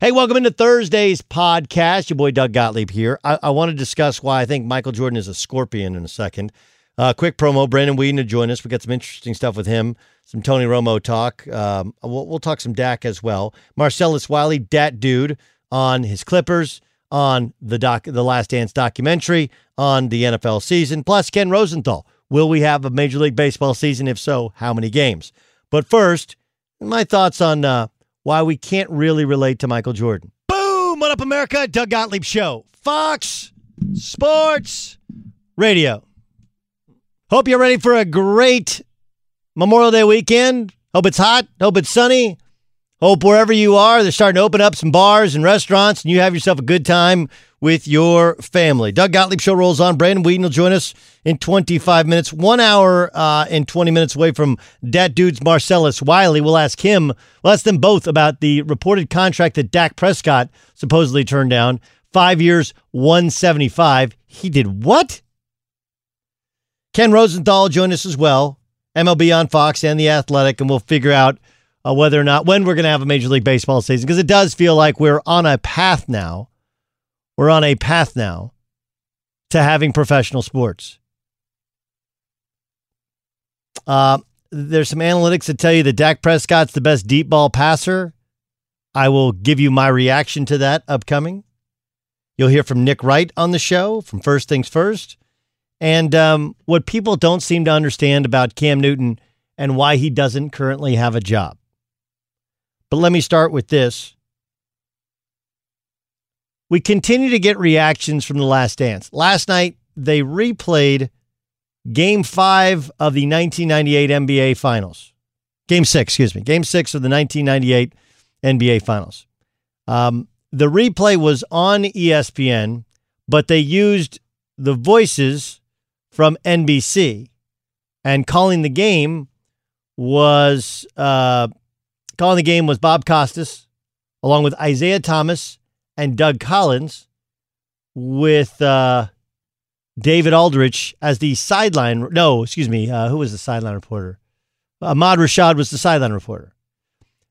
Hey, welcome into Thursday's podcast. Your boy Doug Gottlieb here. I, I want to discuss why I think Michael Jordan is a scorpion in a second. Uh, quick promo: Brandon Weeden to join us. We got some interesting stuff with him. Some Tony Romo talk. Um, we'll, we'll talk some Dak as well. Marcellus Wiley, Dat Dude, on his Clippers, on the doc, the Last Dance documentary, on the NFL season. Plus, Ken Rosenthal. Will we have a Major League Baseball season? If so, how many games? But first, my thoughts on uh, why we can't really relate to Michael Jordan. Boom! What up, America? Doug Gottlieb Show. Fox Sports Radio. Hope you're ready for a great Memorial Day weekend. Hope it's hot. Hope it's sunny. Hope wherever you are, they're starting to open up some bars and restaurants, and you have yourself a good time with your family. Doug Gottlieb Show rolls on. Brandon Weeden will join us in 25 minutes. One hour uh, and 20 minutes away from that Dude's Marcellus Wiley. We'll ask him, we'll ask them both about the reported contract that Dak Prescott supposedly turned down. Five years, 175. He did what? Ken Rosenthal join us as well. MLB on Fox and The Athletic, and we'll figure out uh, whether or not when we're going to have a Major League Baseball season because it does feel like we're on a path now. We're on a path now to having professional sports. Uh, there's some analytics that tell you that Dak Prescott's the best deep ball passer. I will give you my reaction to that upcoming. You'll hear from Nick Wright on the show from First Things First. And um, what people don't seem to understand about Cam Newton and why he doesn't currently have a job. But let me start with this. We continue to get reactions from the last dance. Last night, they replayed game five of the 1998 NBA Finals. Game six, excuse me. Game six of the 1998 NBA Finals. Um, the replay was on ESPN, but they used the voices from NBC, and calling the game was uh, calling the game was Bob Costas, along with Isiah Thomas and Doug Collins, with uh, David Aldridge as the sideline. No, excuse me. Uh, who was the sideline reporter? Ahmad Rashad was the sideline reporter.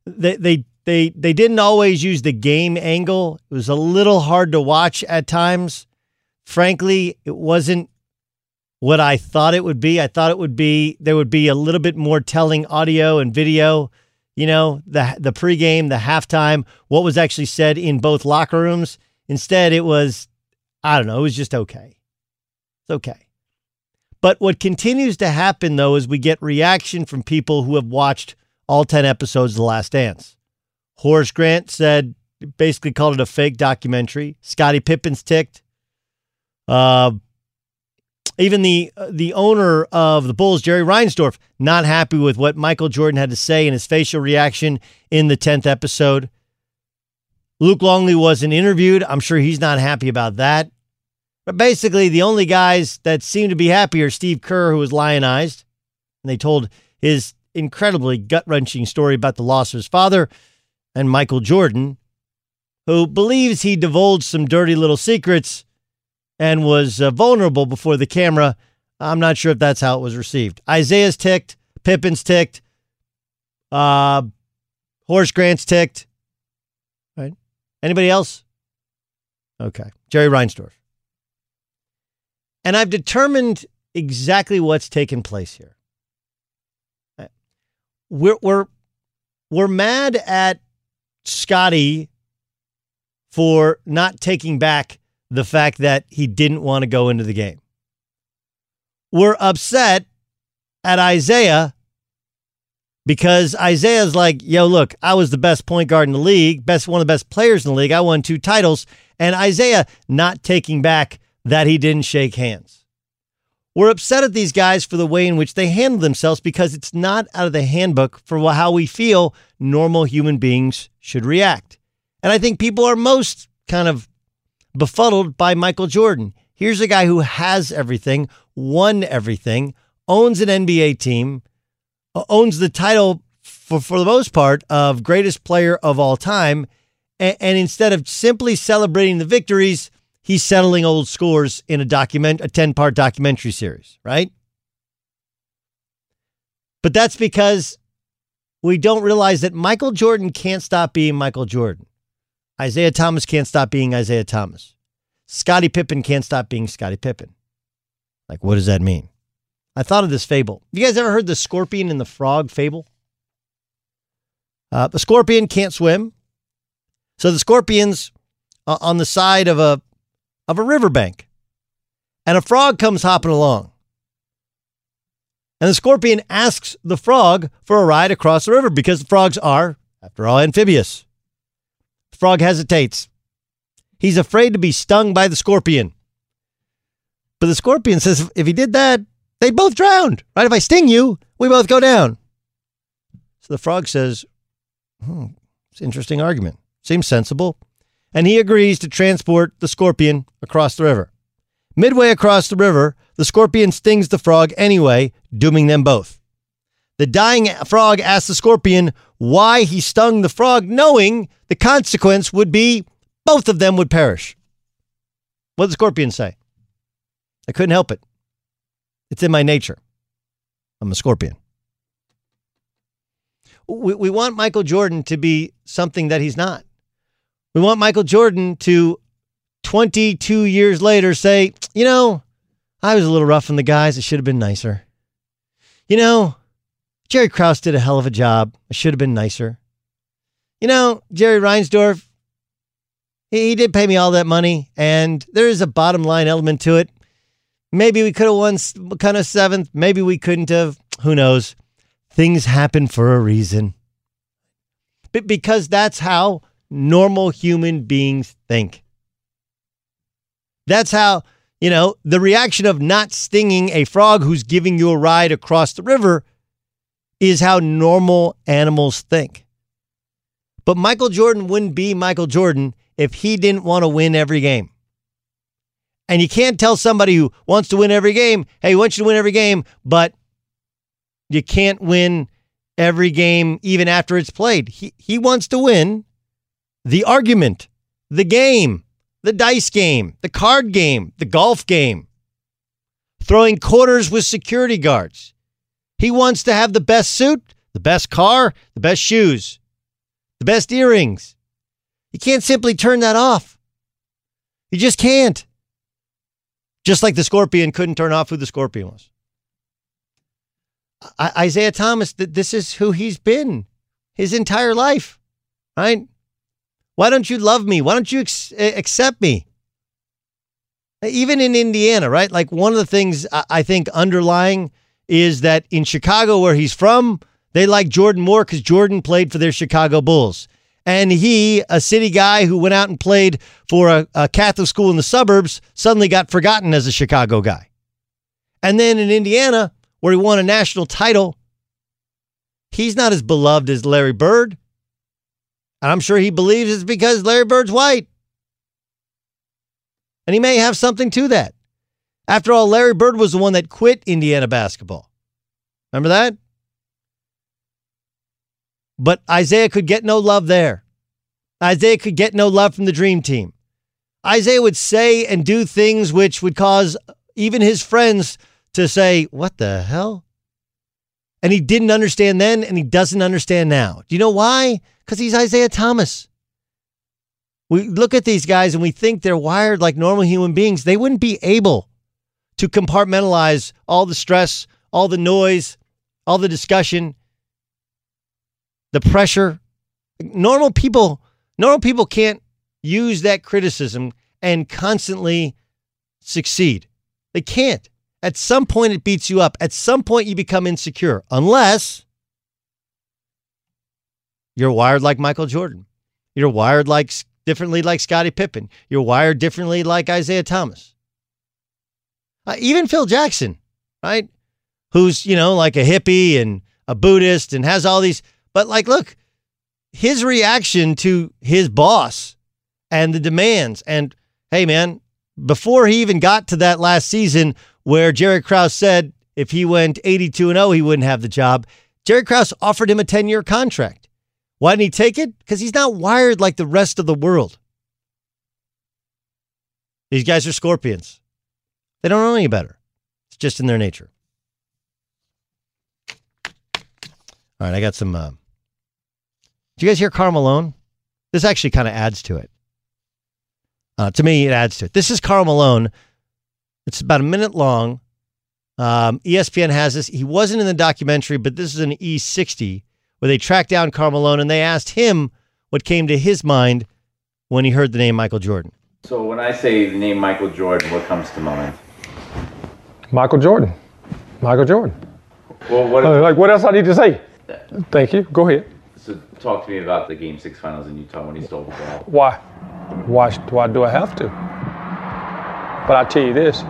They they they they didn't always use the game angle. It was a little hard to watch at times. Frankly, it wasn't what I thought it would be. I thought it would be there would be a little bit more telling audio and video. You know, the the pregame, the halftime, what was actually said in both locker rooms. Instead, it was I don't know. It was just okay. It's okay. But what continues to happen, though, is we get reaction from people who have watched all 10 episodes of The Last Dance. Horace Grant said, basically called it a fake documentary. Scottie Pippen's ticked. Uh, even the uh, the owner of the Bulls, Jerry Reinsdorf, not happy with what Michael Jordan had to say in his facial reaction in the 10th episode. Luke Longley wasn't interviewed. I'm sure he's not happy about that. But basically, the only guys that seem to be happy are Steve Kerr, who was lionized. And they told his incredibly gut wrenching story about the loss of his father, and Michael Jordan, who believes he divulged some dirty little secrets and was uh, vulnerable before the camera. I'm not sure if that's how it was received. Isiah's ticked, Pippen's ticked, uh, Horace Grant's ticked. Right? Anybody else? Okay. Jerry Reinsdorf. And I've determined exactly what's taken place here. We're we're we're mad at Scottie for not taking back the fact that he didn't want to go into the game. We're upset at Isiah because Isiah's like, yo, look, I was the best point guard in the league, best one of the best players in the league. I won two titles. And Isiah not taking back that he didn't shake hands. We're upset at these guys for the way in which they handle themselves because it's not out of the handbook for how we feel normal human beings should react. And I think people are most kind of befuddled by Michael Jordan. Here's a guy who has everything, won everything, owns an NBA team, owns the title for, for the most part of greatest player of all time. And, and instead of simply celebrating the victories, he's settling old scores in a document a 10 part documentary series, right? But that's because we don't realize that Michael Jordan can't stop being Michael Jordan. Isiah Thomas can't stop being Isiah Thomas. Scottie Pippen can't stop being Scottie Pippen. Like, what does that mean? I thought of this fable. You guys ever heard the scorpion and the frog fable? Uh, the scorpion can't swim. So the scorpion's uh, on the side of a of a riverbank. And a frog comes hopping along. And the scorpion asks the frog for a ride across the river because the frogs are, after all, amphibious. Frog hesitates. He's afraid to be stung by the scorpion. But the scorpion says if he did that, they'd both drown, right? If I sting you, we both go down. So the frog says, hmm, it's an interesting argument. Seems sensible and he agrees to transport the scorpion across the river. Midway across the river, the scorpion stings the frog anyway, dooming them both. The dying frog asks the scorpion why he stung the frog, knowing the consequence would be both of them would perish. What did the scorpion say? I couldn't help it. It's in my nature. I'm a scorpion. We, we want Michael Jordan to be something that he's not. We want Michael Jordan to 22 years later say, you know, I was a little rough on the guys. It should have been nicer. You know, Jerry Krause did a hell of a job. I should have been nicer. You know, Jerry Reinsdorf, he, he did pay me all that money, and there is a bottom line element to it. Maybe we could have won kind of seventh. Maybe we couldn't have. Who knows? Things happen for a reason. But because that's how normal human beings think. That's how, you know, the reaction of not stinging a frog who's giving you a ride across the river is how normal animals think. But Michael Jordan wouldn't be Michael Jordan if he didn't want to win every game. And you can't tell somebody who wants to win every game, hey, we want you to win every game, but you can't win every game even after it's played. He, he wants to win the argument, the game, the dice game, the card game, the golf game, throwing quarters with security guards. He wants to have the best suit, the best car, the best shoes, the best earrings. You can't simply turn that off. You just can't. Just like the scorpion couldn't turn off who the scorpion was. I- Isiah Thomas, th- this is who he's been his entire life, right? Why don't you love me? Why don't you ex- accept me? Even in Indiana, right? Like one of the things I, I think underlying is that in Chicago, where he's from, they like Jordan more because Jordan played for their Chicago Bulls. And he, a city guy who went out and played for a, a Catholic school in the suburbs, suddenly got forgotten as a Chicago guy. And then in Indiana, where he won a national title, he's not as beloved as Larry Bird. And I'm sure he believes it's because Larry Bird's white. And he may have something to that. After all, Larry Bird was the one that quit Indiana basketball. Remember that? But Isiah could get no love there. Isiah could get no love from the dream team. Isiah would say and do things which would cause even his friends to say, What the hell? And he didn't understand then, and he doesn't understand now. Do you know why? Because he's Isiah Thomas. We look at these guys and we think they're wired like normal human beings. They wouldn't be able to compartmentalize all the stress, all the noise, all the discussion, the pressure. Normal people, normal people can't use that criticism and constantly succeed. They can't. At some point, it beats you up. At some point, you become insecure, unless you're wired like Michael Jordan. You're wired like differently like Scottie Pippen. You're wired differently like Isiah Thomas. Uh, even Phil Jackson, right? Who's, you know, like a hippie and a Buddhist and has all these. But, like, look, his reaction to his boss and the demands. And, hey, man, before he even got to that last season where Jerry Krause said if he went 82 and 0, he wouldn't have the job, Jerry Krause offered him a 10 year contract. Why didn't he take it? Because he's not wired like the rest of the world. These guys are scorpions. They don't know any better. It's just in their nature. All right, I got some. Uh, did you guys hear Karl Malone? This actually kind of adds to it. Uh, to me, it adds to it. This is Karl Malone. It's about a minute long. Um, ESPN has this. He wasn't in the documentary, but this is an E60 where they tracked down Karl Malone and they asked him what came to his mind when he heard the name Michael Jordan. So when I say the name Michael Jordan, what comes to mind? Michael Jordan. Michael Jordan. Well, what? Uh, like what else I need to say? Thank you. Go ahead. So talk to me about the Game Six Finals in Utah when he stole the ball. Why? Why? Why do I have to? But I tell you this,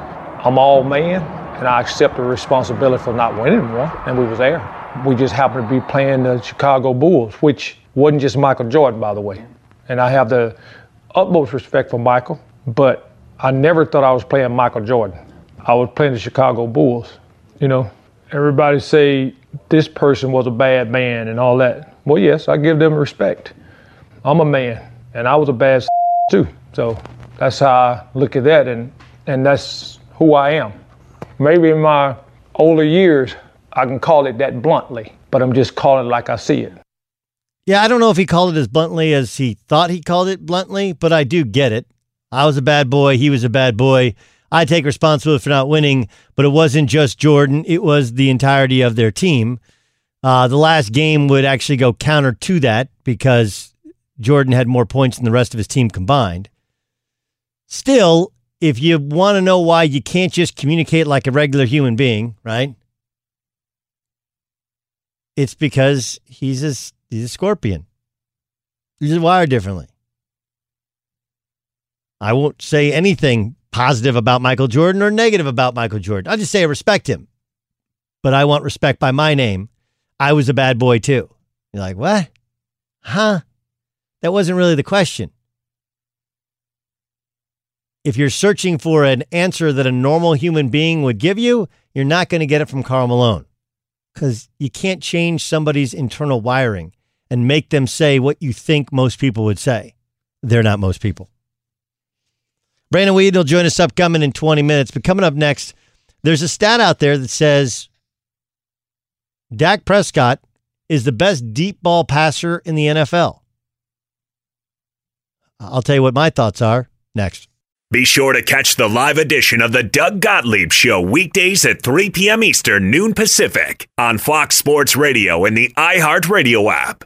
I'm all man, and I accept the responsibility for not winning one, and we was there. We just happened to be playing the Chicago Bulls, which wasn't just Michael Jordan, by the way. And I have the utmost respect for Michael, but I never thought I was playing Michael Jordan. I was playing the Chicago Bulls. You know, everybody say this person was a bad man and all that. Well, yes, I give them respect. I'm a man, and I was a bad too. So that's how I look at that, and and that's who I am. Maybe in my older years, I can call it that bluntly, but I'm just calling it like I see it. Yeah, I don't know if he called it as bluntly as he thought he called it bluntly, but I do get it. I was a bad boy. He was a bad boy. I take responsibility for not winning, but it wasn't just Jordan, it was the entirety of their team. Uh, the last game would actually go counter to that because Jordan had more points than the rest of his team combined. Still, if you want to know why you can't just communicate like a regular human being, right? It's because he's a, he's a scorpion. He's wired differently. I won't say anything positive about Michael Jordan or negative about Michael Jordan. I'll just say I respect him, but I want respect by my name. I was a bad boy too. You're like, what? Huh? That wasn't really the question. If you're searching for an answer that a normal human being would give you, you're not going to get it from Karl Malone because you can't change somebody's internal wiring and make them say what you think most people would say. They're not most people. Brandon Weeden will join us upcoming in 20 minutes. But coming up next, there's a stat out there that says Dak Prescott is the best deep ball passer in the NFL. I'll tell you what my thoughts are next. Be sure to catch the live edition of the Doug Gottlieb Show weekdays at 3 p.m. Eastern, noon Pacific on Fox Sports Radio and the iHeartRadio app.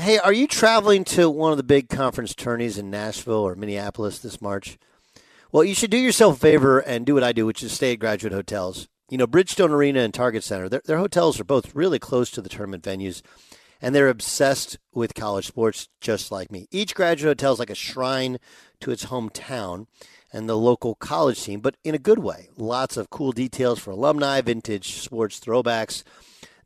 Hey, are you traveling to one of the big conference tourneys in Nashville or Minneapolis this March? Well, you should do yourself a favor and do what I do, which is stay at graduate hotels. You know, Bridgestone Arena and Target Center, their, their hotels are both really close to the tournament venues, and they're obsessed with college sports just like me. Each graduate hotel is like a shrine to its hometown and the local college team, but in a good way. Lots of cool details for alumni, vintage sports throwbacks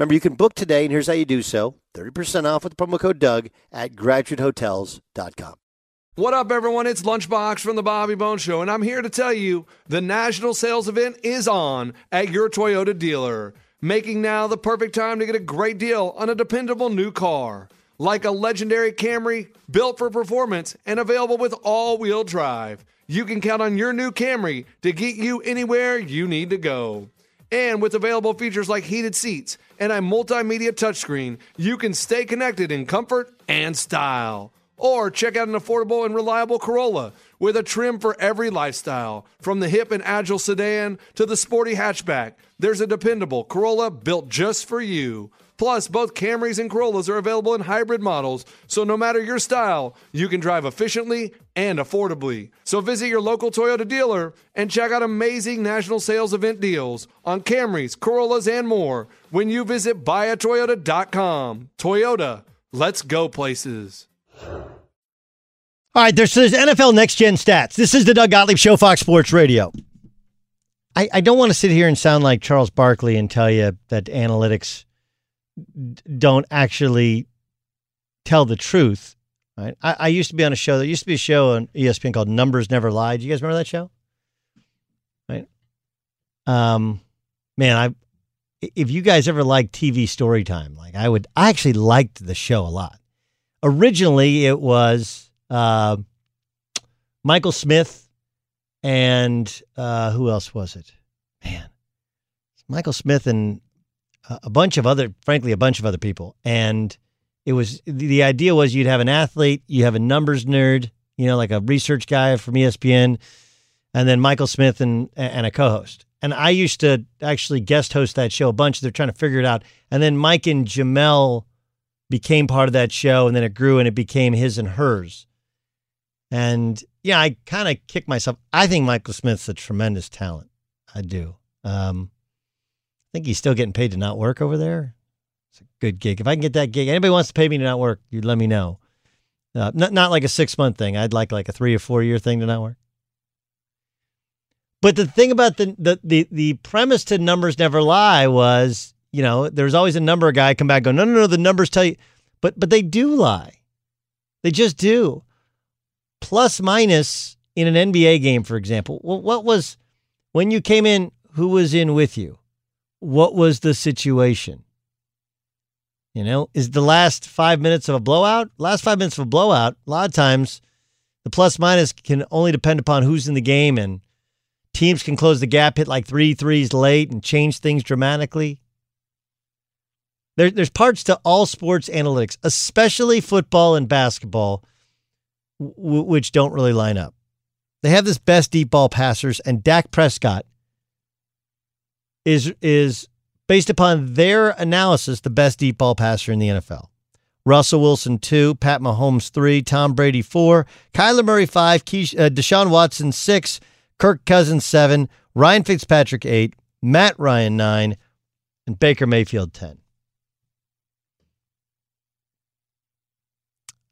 Remember, you can book today, and here's how you do so 30% off with the promo code Doug at graduatehotels.com. What up, everyone? It's Lunchbox from the Bobby Bones Show, and I'm here to tell you the national sales event is on at your Toyota dealer, making now the perfect time to get a great deal on a dependable new car. Like a legendary Camry built for performance and available with all wheel drive. You can count on your new Camry to get you anywhere you need to go. And with available features like heated seats and a multimedia touchscreen, you can stay connected in comfort and style. Or check out an affordable and reliable Corolla with a trim for every lifestyle. From the hip and agile sedan to the sporty hatchback, there's a dependable Corolla built just for you. Plus, both Camrys and Corollas are available in hybrid models, so no matter your style, you can drive efficiently and affordably. So visit your local Toyota dealer and check out amazing national sales event deals on Camrys, Corollas, and more when you visit buyatoyota.com. Toyota, let's go places. All right, there's, there's NFL Next Gen Stats. This is the Doug Gottlieb Show, Fox Sports Radio. I, I don't want to sit here and sound like Charles Barkley and tell you that analytics don't actually tell the truth. Right? I, I, used to be on a show. There used to be a show on ESPN called Numbers Never Lie. Do you guys remember that show? Right. Um, man, I if you guys ever liked TV story time, like I would, I actually liked the show a lot. Originally, it was uh, Michael Smith and uh, who else was it? Man, Michael Smith and a bunch of other, frankly, a bunch of other people. And it was the idea was you'd have an athlete, you have a numbers nerd, you know, like a research guy from ESPN, and then Michael Smith and and a co-host. And I used to actually guest host that show a bunch. They're trying to figure it out. And then Mike and Jemele became part of that show, and then it grew and it became his and hers. And yeah, I kind of kick myself. I think Michael Smith's a tremendous talent. I do. Um, I think he's still getting paid to not work over there. It's a good gig. If I can get that gig, anybody wants to pay me to not work, you let me know. Uh, not not like a six month thing. I'd like like a three or four year thing to not work. But the thing about the the the, the premise to numbers never lie was, you know, there's always a number guy come back go, no, no, no, the numbers tell you, but but they do lie. They just do. Plus minus in an NBA game, for example. Well, what was when you came in? Who was in with you? What was the situation? You know, is the last five minutes of a blowout? Last five minutes of a blowout, a lot of times the plus minus can only depend upon who's in the game and teams can close the gap, hit like three threes late and change things dramatically. There, there's parts to all sports analytics, especially football and basketball, w- which don't really line up. They have this best deep ball passers, and Dak Prescott is is based upon their analysis the best deep ball passer in the NFL. Russell Wilson two, Pat Mahomes three, Tom Brady four, Kyler Murray five, Keish, uh, Deshaun Watson six, Kirk Cousins seven, Ryan Fitzpatrick eight, Matt Ryan nine, and Baker Mayfield ten.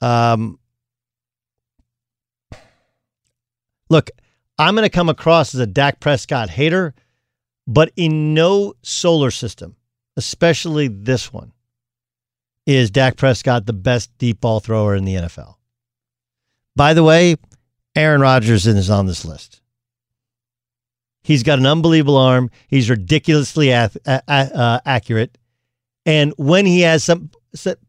Um, look, I'm going to come across as a Dak Prescott hater but in no solar system, especially this one, is Dak Prescott the best deep ball thrower in the NFL. By the way, Aaron Rodgers is on this list. He's got an unbelievable arm. He's ridiculously uh, accurate. And when he has some,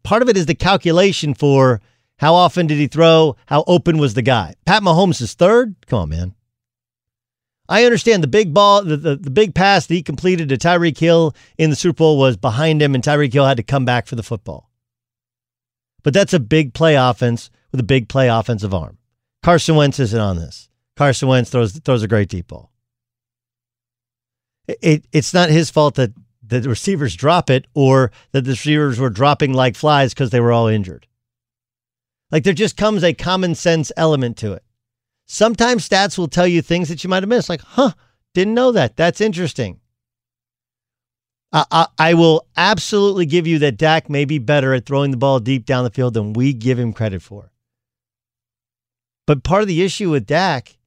part of it is the calculation for how often did he throw, how open was the guy. Pat Mahomes is third. Come on, man. I understand the big ball, the, the, the big pass that he completed to Tyreek Hill in the Super Bowl was behind him, and Tyreek Hill had to come back for the football. But that's a big play offense with a big play offensive arm. Carson Wentz isn't on this. Carson Wentz throws throws a great deep ball. It, it, it's not his fault that the receivers drop it or that the receivers were dropping like flies because they were all injured. Like there just comes a common sense element to it. Sometimes stats will tell you things that you might have missed, like, huh, didn't know that. That's interesting. I, I, I will absolutely give you that Dak may be better at throwing the ball deep down the field than we give him credit for. But part of the issue with Dak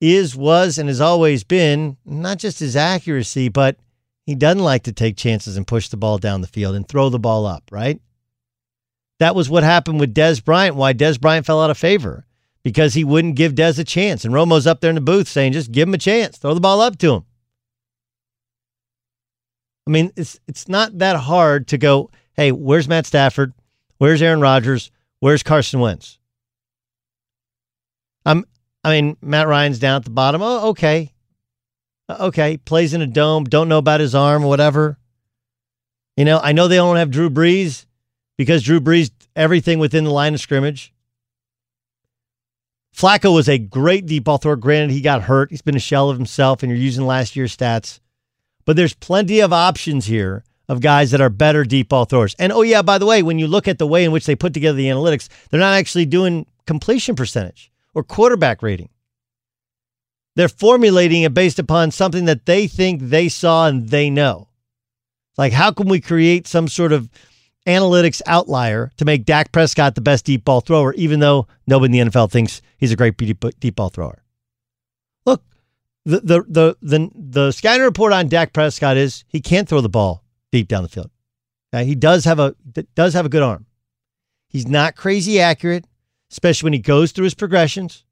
is, was, and has always been not just his accuracy, but he doesn't like to take chances and push the ball down the field and throw the ball up, right? That was what happened with Dez Bryant, why Dez Bryant fell out of favor because he wouldn't give Dez a chance. And Romo's up there in the booth saying, just give him a chance, throw the ball up to him. I mean, it's it's not that hard to go, hey, where's Matt Stafford? Where's Aaron Rodgers? Where's Carson Wentz? I'm I mean, Matt Ryan's down at the bottom. Oh, okay. Uh, okay. Plays in a dome. Don't know about his arm or whatever. You know, I know they don't have Drew Brees because Drew Brees everything within the line of scrimmage. Flacco was a great deep ball thrower. Granted, he got hurt. He's been a shell of himself, and you're using last year's stats. But there's plenty of options here of guys that are better deep ball throwers. And oh, yeah, by the way, when you look at the way in which they put together the analytics, they're not actually doing completion percentage or quarterback rating. They're formulating it based upon something that they think they saw and they know. Like, how can we create some sort of analytics outlier to make Dak Prescott the best deep ball thrower, even though nobody in the NFL thinks he's a great deep, ball thrower? Look, the, the, the, the, the scouting report on Dak Prescott is he can't throw the ball deep down the field. Okay? He does have a does have a good arm. He's not crazy accurate, especially when he goes through his progressions,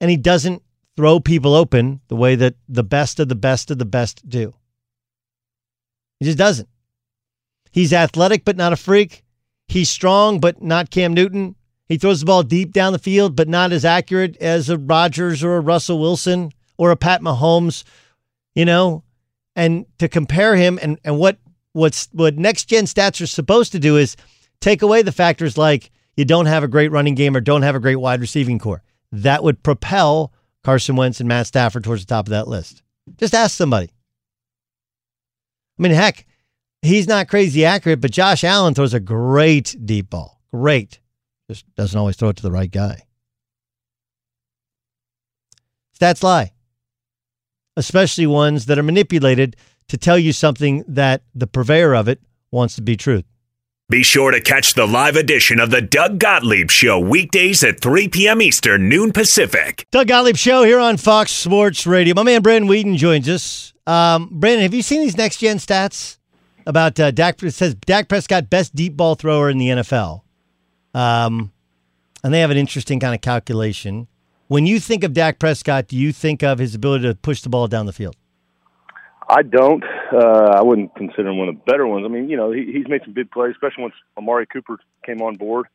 and he doesn't throw people open the way that the best of the best of the best do. He just doesn't. He's athletic but not a freak. He's strong but not Cam Newton. He throws the ball deep down the field but not as accurate as a Rodgers or a Russell Wilson or a Pat Mahomes, you know. And to compare him and, and what what's what next gen stats are supposed to do is take away the factors like you don't have a great running game or don't have a great wide receiving corps. That would propel Carson Wentz and Matt Stafford towards the top of that list. Just ask somebody. I mean, heck, he's not crazy accurate, but Josh Allen throws a great deep ball. Great. Just doesn't always throw it to the right guy. Stats lie, especially ones that are manipulated to tell you something that the purveyor of it wants to be truth. Be sure to catch the live edition of the Doug Gottlieb Show weekdays at 3 p.m. Eastern, noon Pacific. Doug Gottlieb Show here on Fox Sports Radio. My man Brandon Weeden joins us. Um, Brandon, have you seen these next gen stats about uh, Dak? It says Dak Prescott best deep ball thrower in the NFL. Um, and they have an interesting kind of calculation. When you think of Dak Prescott, do you think of his ability to push the ball down the field? I don't. Uh, I wouldn't consider him one of the better ones. I mean, you know, he, he's made some big plays, especially once Amari Cooper came on board.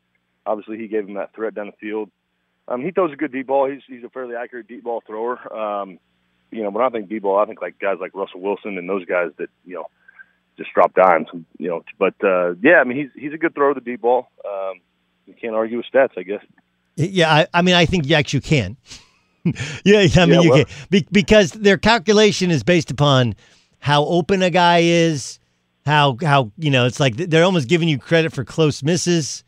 Obviously, he gave him that threat down the field. Um, he throws a good deep ball. He's he's a fairly accurate deep ball thrower. Um, you know, when I think deep ball, I think like guys like Russell Wilson and those guys that you know just drop dimes. You know, but uh, yeah, I mean, he's he's a good thrower of the deep ball. Um, you can't argue with stats, I guess. Yeah, I, I mean, I think yes, you can. yeah, I mean, yeah, you well, can Be- because their calculation is based upon how open a guy is, how how you know it's like they're almost giving you credit for close misses.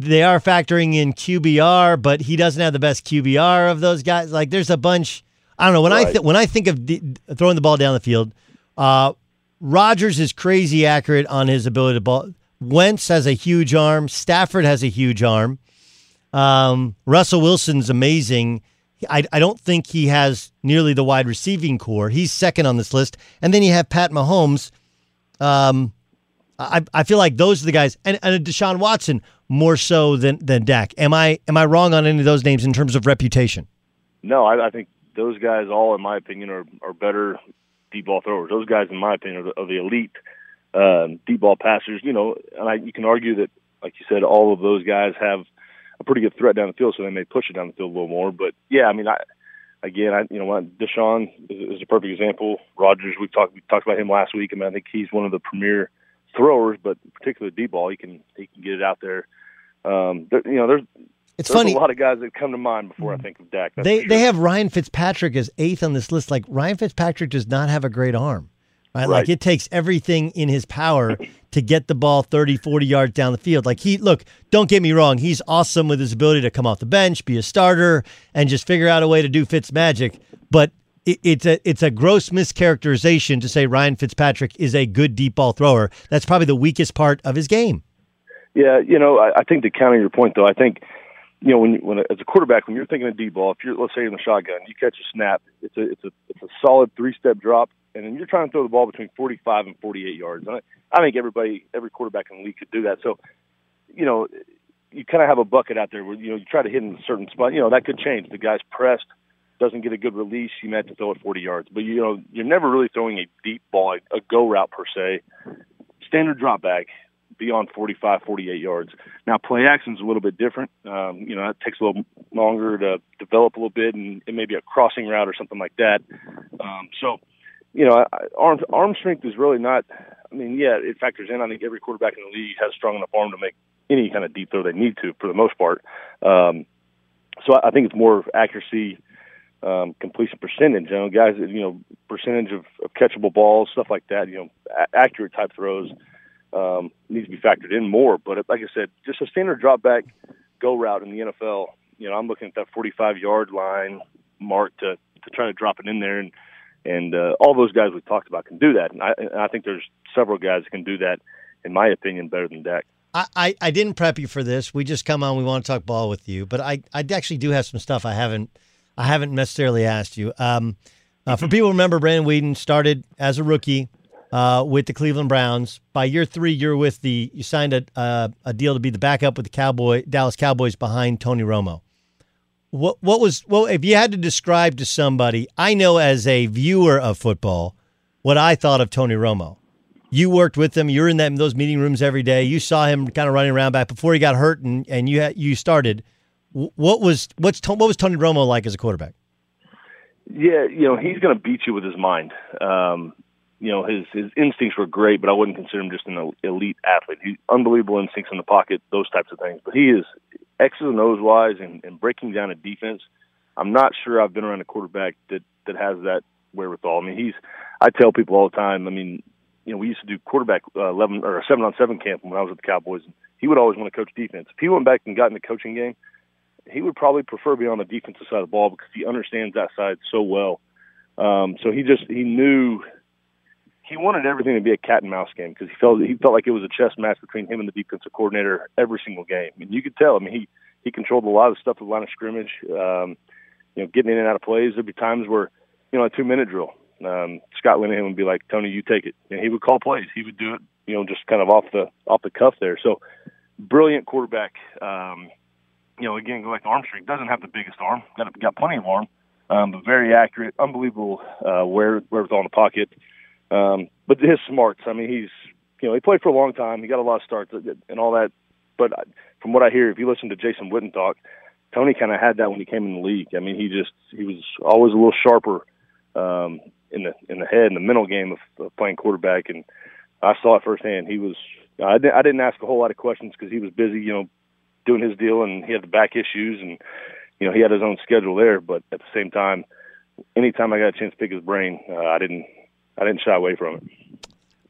They are factoring in QBR, but he doesn't have the best QBR of those guys. Like there's a bunch. I don't know when right. I th- when I think of de- throwing the ball down the field. Uh, Rodgers is crazy accurate on his ability to ball. Wentz has a huge arm. Stafford has a huge arm. Um, Russell Wilson's amazing. I, I don't think he has nearly the wide receiving corps. He's second on this list. And then you have Pat Mahomes. Um, I, I feel like those are the guys, and, and Deshaun Watson more so than than Dak. Am I am I wrong on any of those names in terms of reputation? No, I, I think those guys all, in my opinion, are are better deep ball throwers. Those guys, in my opinion, are the, are the elite um, deep ball passers. You know, and I, you can argue that, like you said, all of those guys have a pretty good threat down the field, so they may push it down the field a little more. But yeah, I mean, I again, I you know, Deshaun is, is a perfect example. Rodgers, we talked we talked about him last week. I mean, I think he's one of the premier throwers, but particularly deep ball, he can he can get it out there. Um, there, you know, there's it's There's funny. a lot of guys that come to mind before I think of Dak. they sure. they have Ryan Fitzpatrick as eighth on this list. Like Ryan Fitzpatrick does not have a great arm. Right? right? Like it takes everything in his power to get the ball 30, 40 yards down the field. Like he, look, don't get me wrong. He's awesome with his ability to come off the bench, be a starter, and just figure out a way to do Fitz magic. But it, it's a it's a gross mischaracterization to say Ryan Fitzpatrick is a good deep ball thrower. That's probably the weakest part of his game. Yeah, you know, I, I think to counter your point though, I think you know, when when as a quarterback, when you're thinking of deep ball, if you're let's say in the shotgun, you catch a snap, it's a it's a it's a solid three step drop and then you're trying to throw the ball between 45 and 48 yards. And I, I think everybody, every quarterback in the league could do that. So, you know, you kind of have a bucket out there where you know you try to hit in a certain spot. You know that could change. The guy's pressed, doesn't get a good release. You have to throw it 40 yards, but you know you're never really throwing a deep ball, a go route per se. Standard drop back beyond 45, 48 yards. Now play action is a little bit different. Um, you know, it takes a little longer to develop a little bit, and it may be a crossing route or something like that. Um, so you know, arm arm strength is really not. I mean, yeah, it factors in. I think every quarterback in the league has strong enough arm to make any kind of deep throw they need to, for the most part. Um, so I think it's more accuracy, um, completion percentage. You know, guys, you know, percentage of, of catchable balls, stuff like that. You know, a- accurate type throws um, needs to be factored in more. But like I said, just a standard drop back go route in the NFL. You know, I'm looking at that 45 yard line mark to to try to drop it in there, and and uh, all those guys we talked about can do that. And I, and I think there's several guys that can do that, in my opinion, better than Dak. I, I, didn't prep you for this. We just come on. We want to talk ball with you, but I, I actually do have some stuff I haven't I haven't necessarily asked you. Um, uh, for people remember, Brandon Weeden started as a rookie uh, with the Cleveland Browns. By year three, you're with the you signed a uh, a deal to be the backup with the Cowboy Dallas Cowboys behind Tony Romo. What what was well if you had to describe to somebody? I know as a viewer of football, what I thought of Tony Romo. You worked with him. You're in that those meeting rooms every day. You saw him kind of running around back before he got hurt, and, and you had, you started. What was what's what was Tony Romo like as a quarterback? Yeah, you know he's going to beat you with his mind. Um, you know his his instincts were great, but I wouldn't consider him just an elite athlete. He unbelievable instincts in the pocket, those types of things. But he is X's and O's wise and, and breaking down a defense. I'm not sure I've been around a quarterback that that has that wherewithal. I mean, he's. I tell people all the time. I mean, you know, we used to do quarterback uh, eleven or seven on seven camp when I was with the Cowboys. And he would always want to coach defense. If he went back and got in the coaching game, he would probably prefer being on the defensive side of the ball because he understands that side so well. Um, so he just he knew he wanted everything to be a cat and mouse game because he felt he felt like it was a chess match between him and the defensive coordinator every single game. And you could tell. I mean, he he controlled a lot of stuff the line of scrimmage. Um, you know, getting in and out of plays. There'd be times where, you know, a two minute drill, um, Scott Linehan would be like, "Tony, you take it," and he would call plays. He would do it, you know, just kind of off the off the cuff there. So, brilliant quarterback. Um, you know, again, like the arm strength doesn't have the biggest arm. Got got plenty of arm, um, but very accurate, unbelievable uh, where wherewithal in the pocket. Um, but his smarts. I mean, he's you know he played for a long time. He got a lot of starts and all that. But from what I hear, if you listen to Jason Witten talk, Tony kind of had that when he came in the league. I mean, he just he was always a little sharper um, in the in the head in the mental game of, of playing quarterback, and I saw it firsthand. He was I didn't, I didn't ask a whole lot of questions because he was busy, you know, doing his deal, and he had the back issues, and you know he had his own schedule there. But at the same time, anytime I got a chance to pick his brain, uh, I didn't I didn't shy away from it.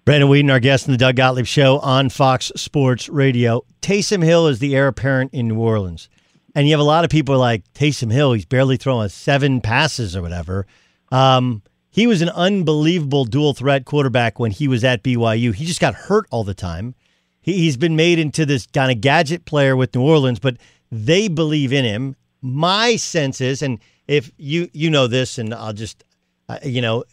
Brandon Weeden, our guest in the Doug Gottlieb Show on Fox Sports Radio. Taysom Hill is the heir apparent in New Orleans. And you have a lot of people like Taysom Hill, he's barely throwing seven passes or whatever. Um, he was an unbelievable dual threat quarterback when he was at BYU. He just got hurt all the time. He, he's been made into this kind of gadget player with New Orleans, but they believe in him. My sense is, and if you you know this, and I'll just uh, you know,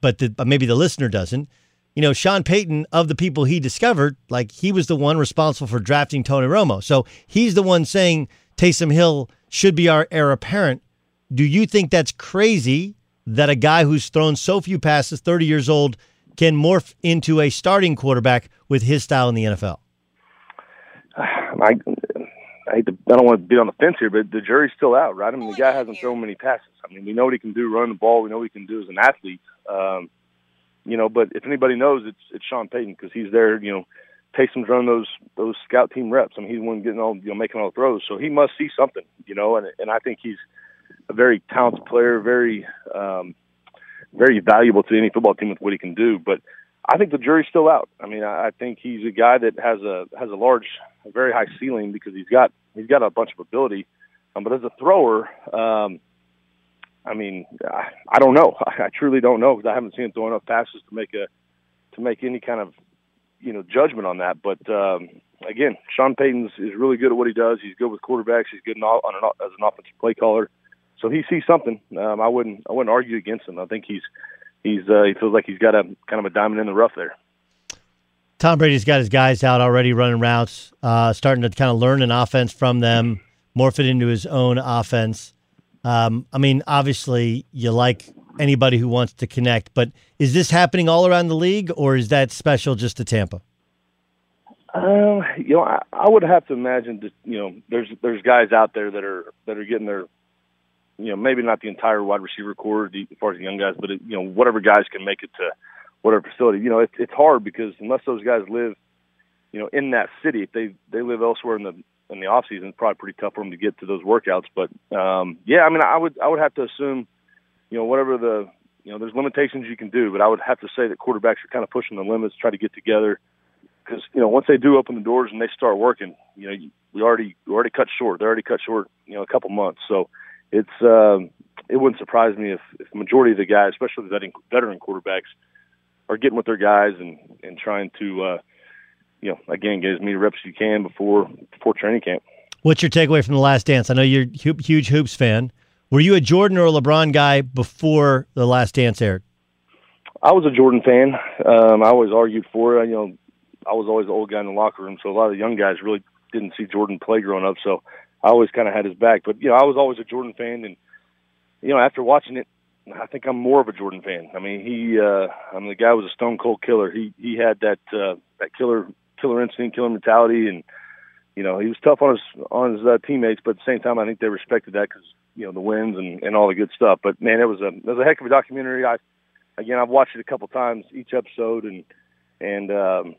but the, maybe the listener doesn't. You know, Sean Payton of the people he discovered, like he was the one responsible for drafting Tony Romo. So he's the one saying Taysom Hill should be our heir apparent. Do you think that's crazy that a guy who's thrown so few passes, 30 years old, can morph into a starting quarterback with his style in the NFL? I hate to, I don't want to beat on the fence here, but the jury's still out, right? I mean, the guy hasn't thrown many passes. I mean, we know what he can do, run the ball. We know what he can do as an athlete. Um, you know, but if anybody knows, it's it's Sean Payton because he's there. You know, Taysom's run those those scout team reps. I mean, he's one getting all you know making all the throws, so he must see something. You know, and and I think he's a very talented player, very um, very valuable to any football team with what he can do. But I think the jury's still out. I mean, I, think he's a guy that has a has a large, a very high ceiling because he's got he's got a bunch of ability. Um, but as a thrower, um, I mean, I, I don't know. I, I truly don't know because I haven't seen him throw enough passes to make a to make any kind of you know judgment on that. But um, again, Sean Payton's is really good at what he does. He's good with quarterbacks. He's good on an, as an offensive play caller. So he sees something. Um, I wouldn't I wouldn't argue against him. I think he's he's uh, he feels like he's got a kind of a diamond in the rough there. Tom Brady's got his guys out already running routes, uh, starting to kind of learn an offense from them, morph it into his own offense. Um, I mean, obviously, you like anybody who wants to connect, but is this happening all around the league, or is that special just to Tampa? Um, you know, I, I would have to imagine that you know there's there's guys out there that are that are getting their you know, maybe not the entire wide receiver corps as far as the young guys, but it, you know, whatever guys can make it to whatever facility. You know, it, it's hard because unless those guys live, you know, in that city, if they they live elsewhere in the in the off season, it's probably pretty tough for him to get to those workouts. But um, yeah, I mean, I would I would have to assume, you know, whatever the you know, there's limitations you can do, but I would have to say that quarterbacks are kind of pushing the limits, try to get together, because you know once they do open the doors and they start working, you know, we already we already cut short. They're already cut short, you know, a couple months. So it's um, it wouldn't surprise me if, if the majority of the guys, especially the veteran, veteran quarterbacks, are getting with their guys and and trying to, uh, you know, again get as many reps as you can before before training camp. What's your takeaway from the Last Dance? I know you're a huge hoops fan. Were you a Jordan or a LeBron guy before the Last Dance aired? I was a Jordan fan. Um, I always argued for it. You know, I was always the old guy in the locker room, so a lot of the young guys really didn't see Jordan play growing up. So I always kind of had his back. But you know, I was always a Jordan fan, and you know, after watching it, I think I'm more of a Jordan fan. I mean, he, uh, I mean, the guy was a stone cold killer. He he had that uh, that killer killer instinct, killer mentality, and you know, he was tough on his on his uh, teammates. But at the same time, I think they respected that because you know the wins and and all the good stuff. But man, it was a it was a heck of a documentary. I again, I've watched it a couple times each episode, and and um,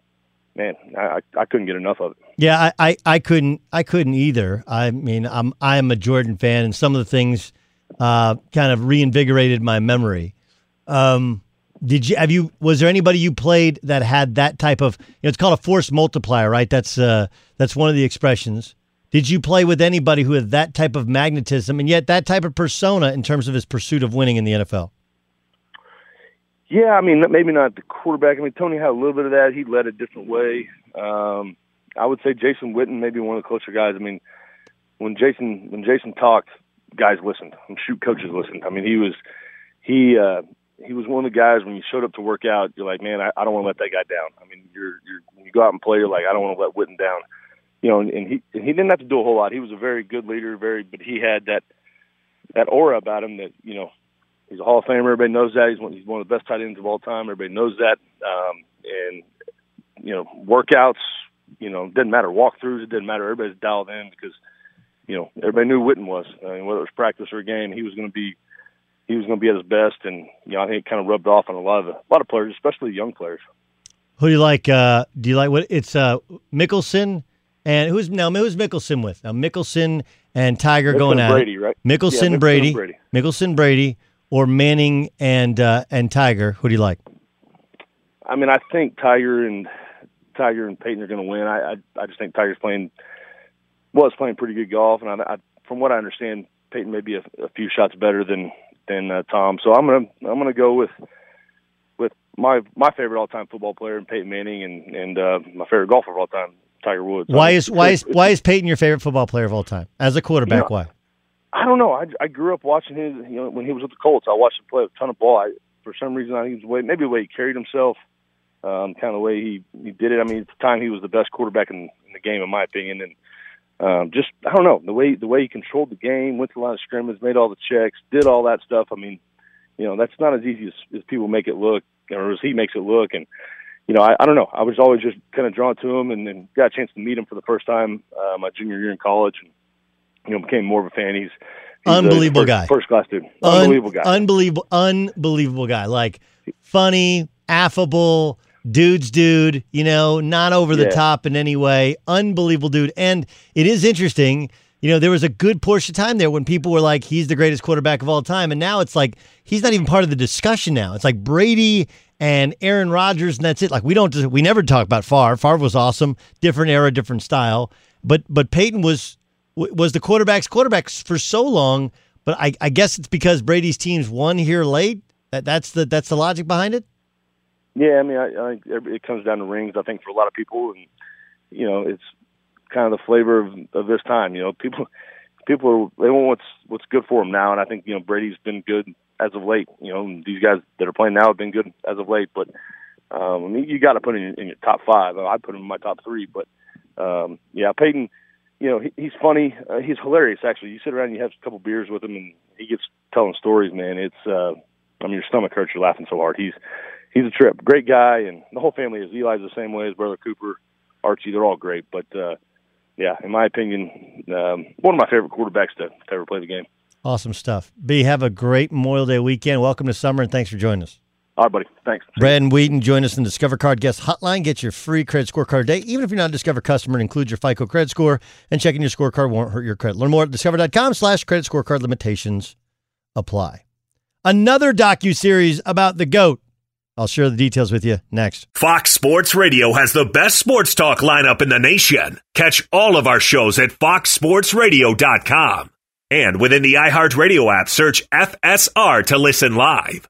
man, I I couldn't get enough of it. Yeah, I, I, I couldn't I couldn't either. I mean, I'm I'm a Jordan fan, and some of the things uh, kind of reinvigorated my memory. Um, did you have you was there anybody you played that had that type of you know, it's called a force multiplier, right? That's uh that's one of the expressions. Did you play with anybody who had that type of magnetism and yet that type of persona in terms of his pursuit of winning in the NFL? Yeah, I mean maybe not the quarterback. I mean Tony had a little bit of that. He led a different way. Um, I would say Jason Witten, maybe one of the closer guys. I mean, when Jason when Jason talked, guys listened. And shoot, coaches listened. I mean, he was he uh, he was one of the guys when you showed up to work out, you're like, man, I, I don't want to let that guy down. I mean, you're you're when you go out and play, you're like, I don't want to let Witten down. You know, and, and he and he didn't have to do a whole lot. He was a very good leader, very, but he had that that aura about him that you know he's a Hall of Famer. Everybody knows that he's one, he's one of the best tight ends of all time. Everybody knows that. Um, and you know, workouts, you know, didn't matter walkthroughs. It didn't matter. Everybody's dialed in because you know everybody knew Witten was. I mean, whether it was practice or a game, he was going to be he was going to be at his best, and you know I think it kind of rubbed off on a lot of a lot of players, especially young players. Who do you like? Uh, do you like what? It's uh, Mickelson and who's now who's Mickelson with? Now Mickelson and Tiger Mickelson going at Brady, right? Mickelson, Yeah, Mickelson Brady, Brady. Mickelson Brady, or Manning and uh, and Tiger. Who do you like? I mean, I think Tiger and Tiger and Peyton are going to win. I, I I just think Tiger's playing was playing pretty good golf, and I, I from what I understand, Peyton may be a, a few shots better than than uh, Tom. So I'm gonna I'm gonna go with with my my favorite all time football player, and Peyton Manning, and and uh, my favorite golfer of all time, Tiger Woods. Why is why is why is Peyton your favorite football player of all time as a quarterback? You know, why? I don't know. I, I grew up watching his. You know, when he was with the Colts, I watched him play a ton of ball. I, for some reason, I think it was the way, maybe the way he carried himself, um, kind of the way he he did it. I mean, at the time, he was the best quarterback in, in the game, in my opinion. And um, just I don't know the way the way he controlled the game, went to a lot of scrimmage, made all the checks, did all that stuff. I mean, you know, that's not as easy as, as people make it look, or as he makes it look. And you know, I, I don't know. I was always just kind of drawn to him, and then got a chance to meet him for the first time uh, my junior year in college, and you know, became more of a fan. He's, he's uh, Unbelievable first, guy. first class dude, Un- unbelievable guy. Unbelievable, unbelievable guy. Like funny, affable, dude's dude. You know, not over the Yeah. top in any way. Unbelievable dude. And it is interesting. You know, there was a good portion of time there when people were like, he's the greatest quarterback of all time. And now it's like, he's not even part of the discussion now. It's like Brady and Aaron Rodgers, and that's it. Like, we don't, we never talk about Favre. Favre was awesome, different era, different style. But, but Peyton was, was the quarterback's quarterbacks for so long. But I, I guess it's because Brady's teams won here late. That, that's the, that's the logic behind it. Yeah, I mean, I, I it comes down to rings. I think for a lot of people, and you know, it's kind of the flavor of, of this time. You know, people people are, they want what's what's good for them now, and I think you know Brady's been good as of late. You know, these guys that are playing now have been good as of late. But um, I mean, you got to put him in, in your top five. I put him in my top three. But um, yeah, Peyton. You know, he, he's funny. Uh, he's hilarious. Actually, you sit around, and you have a couple beers with him, and he gets telling stories. Man, it's uh, I mean, your stomach hurts. You're laughing so hard. He's he's a trip. Great guy, and the whole family is. Eli's the same way as brother Cooper, Archie. They're all great. But uh, yeah, in my opinion, um, one of my favorite quarterbacks to, to ever play the game. Awesome stuff. B, have a great Memorial Day weekend. Welcome to summer, and thanks for joining us. All right, buddy. Thanks. Brandon Weeden, join us in the Discover Card Guest Hotline. Get your free credit scorecard today. Even if you're not a Discover customer, it includes your FICO credit score, and checking your scorecard won't hurt your credit. Learn more at discover.com slash credit scorecard limitations apply. Another docu-series about the GOAT. I'll share the details with you next. Fox Sports Radio has the best sports talk lineup in the nation. Catch all of our shows at foxsportsradio.com. And within the iHeartRadio app, search FSR to listen live.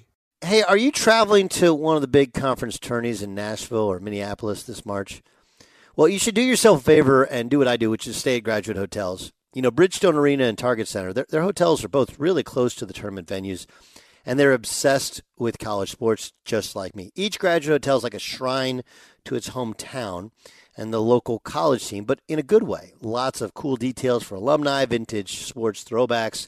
Hey, are you traveling to one of the big conference tourneys in Nashville or Minneapolis this March? Well, you should do yourself a favor and do what I do, which is stay at graduate hotels. You know, Bridgestone Arena and Target Center, their, their hotels are both really close to the tournament venues, and they're obsessed with college sports just like me. Each graduate hotel is like a shrine to its hometown and the local college team, but in a good way. Lots of cool details for alumni, vintage sports throwbacks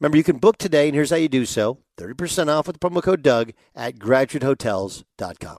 Remember, you can book today, and here's how you do so 30% off with the promo code Doug at graduatehotels.com.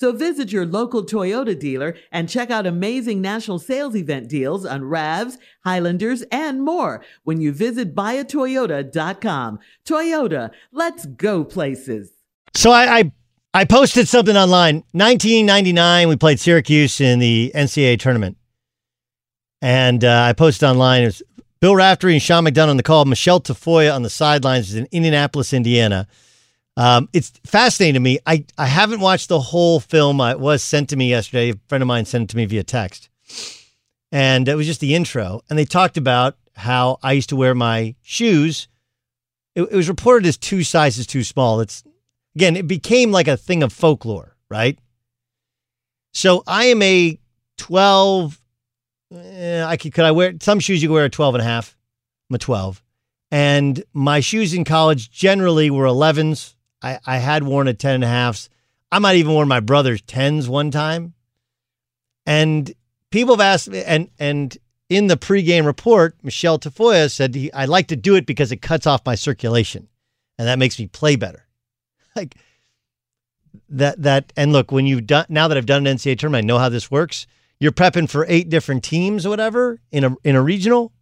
So visit your local Toyota dealer and check out amazing national sales event deals on RAVs, Highlanders, and more when you visit buyatoyota.com. Toyota, let's go places. So I, I I posted something online. 1999, we played Syracuse in the NCAA tournament, and uh, I posted online. It was Bill Raftery and Sean McDonough on the call. Michelle Tafoya on the sidelines in Indianapolis, Indiana. Um, it's fascinating to me. I, I haven't watched the whole film. It was sent to me yesterday. A friend of mine sent it to me via text. And it was just the intro. And they talked about how I used to wear my shoes. It, it was reported as two sizes too small. It's again, it became like a thing of folklore, right? So I am a 12. eh, I could, could I wear some shoes you can wear a 12 and a half? I'm a 12. And my shoes in college generally were 11s. I, I had worn a 10 and a halfs. I might even worn my brother's 10s one time. And people have asked me, and, and in the pregame report, Michelle Tafoya said, I like to do it because it cuts off my circulation and that makes me play better. Like that, that, and look, when you've done, now that I've done an NCAA tournament, I know how this works. You're prepping for eight different teams or whatever in a, in a regional.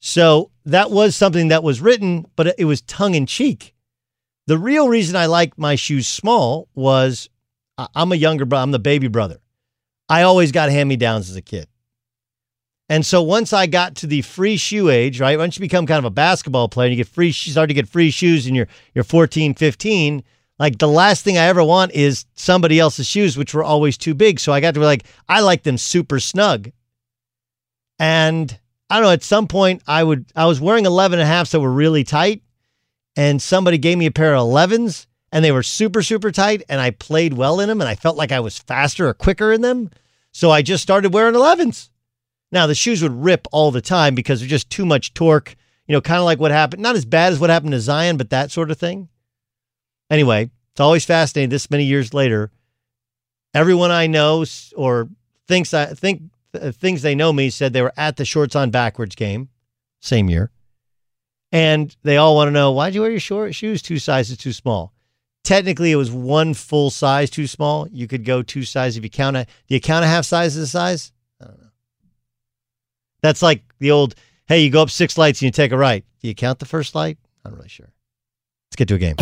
So that was something that was written, but it was tongue in cheek. The real reason I like my shoes small was I'm a younger brother. I'm the baby brother. I always got hand me downs as a kid. And so once I got to the free shoe age, right? Once you become kind of a basketball player, and you get free, you start to get free shoes and you're, you're 14, 15. Like the last thing I ever want is somebody else's shoes, which were always too big. So I got to be like, I like them super snug. And I don't know, at some point I would, I was wearing 11 and a half that were really tight. And somebody gave me a pair of 11s and they were super, super tight. And I played well in them and I felt like I was faster or quicker in them. So I just started wearing 11s. Now the shoes would rip all the time because there's just too much torque. You know, kind of like what happened. Not as bad as what happened to Zion, but that sort of thing. Anyway, it's always fascinating. This many years later, everyone I know or thinks I think uh, things they know me said they were at the shorts on backwards game, same year, and they all want to know why'd you wear your short shoes two sizes too small. Technically, it was one full size too small. You could go two sizes if you count a. Do you count a half size as a size? I don't know. That's like the old, hey, you go up six lights and you take a right. Do you count the first light? I'm not really sure. Let's get to a game.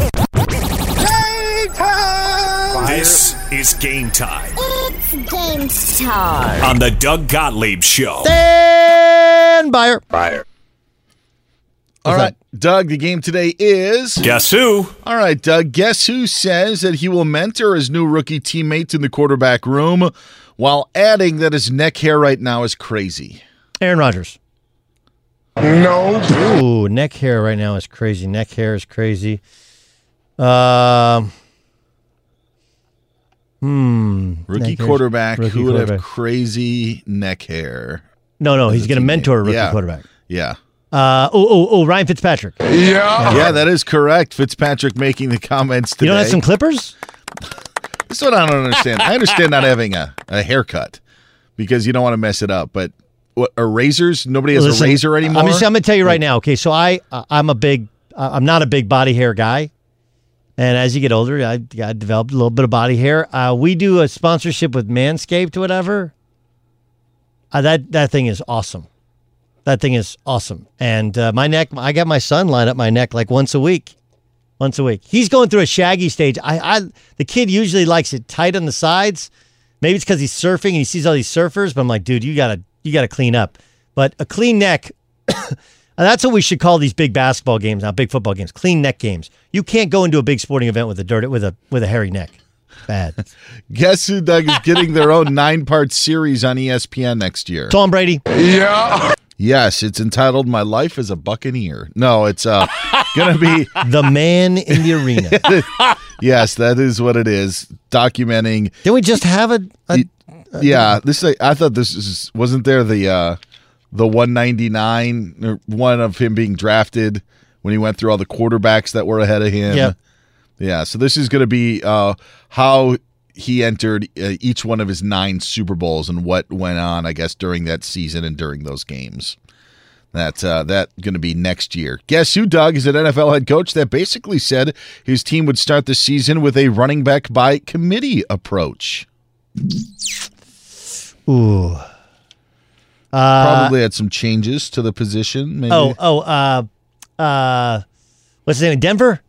This is game time It's game time. on the Doug Gottlieb Show. Dan Buyer. Buyer. All right, Doug, the game today is. Guess who? All right, Doug, guess who says that he will mentor his new rookie teammates in the quarterback room while adding that his neck hair right now is crazy? Aaron Rodgers. No. Ooh, neck hair right now is crazy. Neck hair is crazy. Um. Hmm. Rookie Neck quarterback rookie who would have crazy neck hair. No, no, he's going to teammate. mentor a rookie Yeah. quarterback. Yeah. Uh, oh, oh, oh, Ryan Fitzpatrick. Yeah. Yeah, that is correct. Fitzpatrick making the comments today. You don't have some clippers? This is what I don't understand. I understand not having a, a haircut because you don't want to mess it up, but what are razors? Nobody has Listen, a razor anymore. I'm, just, I'm going to tell you right now. Okay, so I uh, I'm a big uh, I'm not a big body hair guy, and as you get older, I, I developed a little bit of body hair. Uh, we do a sponsorship with Manscaped, whatever. Uh, that that thing is awesome. That thing is awesome. And uh, my neck, I got my son line up my neck like once a week. Once a week. He's going through a shaggy stage. I, I the kid usually likes it tight on the sides. Maybe it's because he's surfing and he sees all these surfers. But I'm like, dude, you gotta you gotta clean up. But a clean neck. that's what we should call these big basketball games now, big football games, clean neck games. You can't go into a big sporting event with a dirt with a with a hairy neck. Bad. Guess who, Doug, is getting their own nine part series on ESPN next year? Tom Brady. Yeah. Yes, it's entitled "My Life as a Buccaneer." No, it's uh gonna be the man in the arena. yes, that is what it is. Documenting. Did we just have a? a yeah, this I thought this is, wasn't there the uh the 199 one of him being drafted when he went through all the quarterbacks that were ahead of him. Yeah. Yeah, so this is going to be uh how he entered uh, each one of his nine Super Bowls and what went on, I guess, during that season and during those games. That's uh, that going to be next year. Guess who, Doug, is an NFL head coach that basically said his team would start the season with a running back by committee approach. Ooh. Probably had some changes to the position. Maybe. Oh, oh, uh, uh, what's his name? Denver?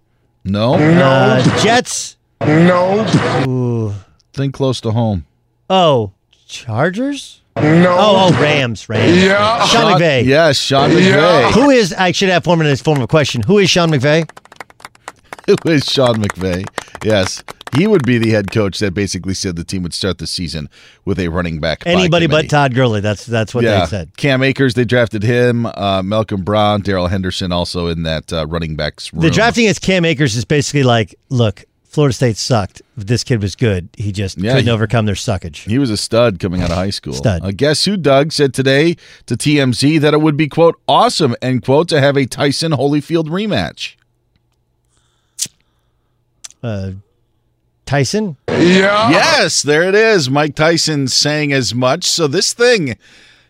No, Uh, Jets? No. Ooh. think close to home. Oh, Chargers? No. Oh, oh, Rams, Rams. Yeah. Sean McVay. Yes, Sean McVay. Yeah. Who is, I should have formed this form of question. Who is Sean McVay? Who is Sean McVay? Yes, he would be the head coach that basically said the team would start the season with a running back. Anybody but. Todd Gurley. That's that's what yeah, they said. Cam Akers, they drafted him. Uh, Malcolm Brown, Darrell Henderson, also in that uh, running backs room. The drafting as Cam Akers is basically like, look, Florida State sucked. This kid was good. He just Yeah, couldn't he- overcome their suckage. He was a stud coming out of high school. Stud. Uh, guess who, Doug, said today to TMZ that it would be, quote, awesome, end quote, to have a Tyson Holyfield rematch. Uh, Tyson? Yeah. Yes, there it is. Mike Tyson saying as much. So this thing,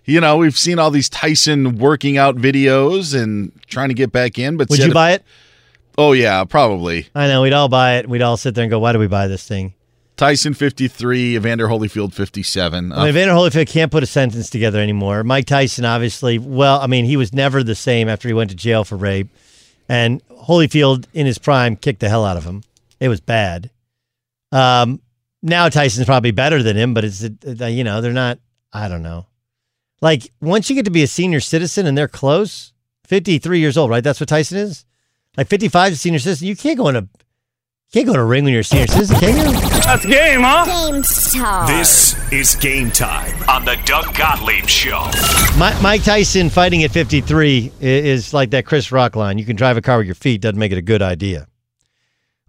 you know, we've seen all these Tyson working out videos and trying to get back in. But Would you buy it? Oh yeah, probably. I know. We'd all buy it. We'd all sit there and go, why do we buy this thing? Tyson fifty three, Evander Holyfield fifty seven. I mean, Evander Holyfield can't put a sentence together anymore. Mike Tyson, obviously, well, I mean, he was never the same after he went to jail for rape. And Holyfield, in his prime, kicked the hell out of him. It was bad. Um, now Tyson's probably better than him, but it's, uh, you know, they're not, I don't know. Like, once you get to be a senior citizen and they're close, 53 years old, right? That's what Tyson is? Like, 55 is a senior citizen. You can't go in a, can't go in a ring when you're a senior citizen, can you? That's game, huh? Game start. This is game time on the Doug Gottlieb Show. Mi- Mike Tyson fighting at 53 is like that Chris Rock line. You can drive a car with your feet, doesn't make it a good idea.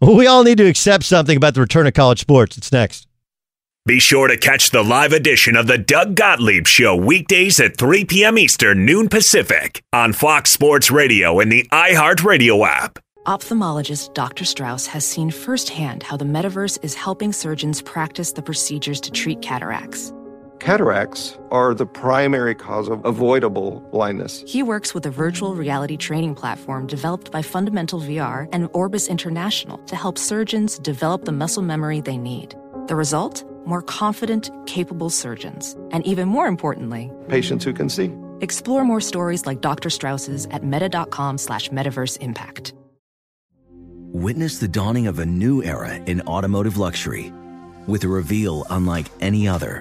We all need to accept something about the return of college sports. It's next. Be sure to catch the live edition of the Doug Gottlieb Show weekdays at 3 p.m. Eastern, noon Pacific on Fox Sports Radio and the iHeartRadio app. Ophthalmologist Dr. Strauss has seen firsthand how the metaverse is helping surgeons practice the procedures to treat cataracts. Cataracts are the primary cause of avoidable blindness. He works with a virtual reality training platform developed by Fundamental VR and Orbis International to help surgeons develop the muscle memory they need. The result? More confident, capable surgeons. And even more importantly, Patients who can see. explore more stories like Dr. Strauss's at meta.com slash metaverse impact. Witness the dawning of a new era in automotive luxury with a reveal unlike any other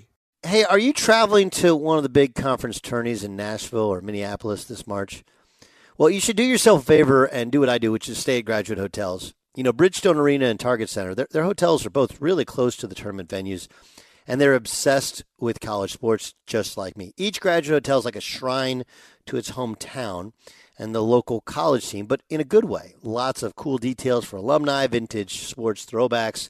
Hey, are you traveling to one of the big conference tourneys in Nashville or Minneapolis this March? Well, you should do yourself a favor and do what I do, which is stay at graduate hotels. You know, Bridgestone Arena and Target Center, their, their hotels are both really close to the tournament venues, and they're obsessed with college sports just like me. Each graduate hotel is like a shrine to its hometown and the local college team, but in a good way. Lots of cool details for alumni, vintage sports throwbacks,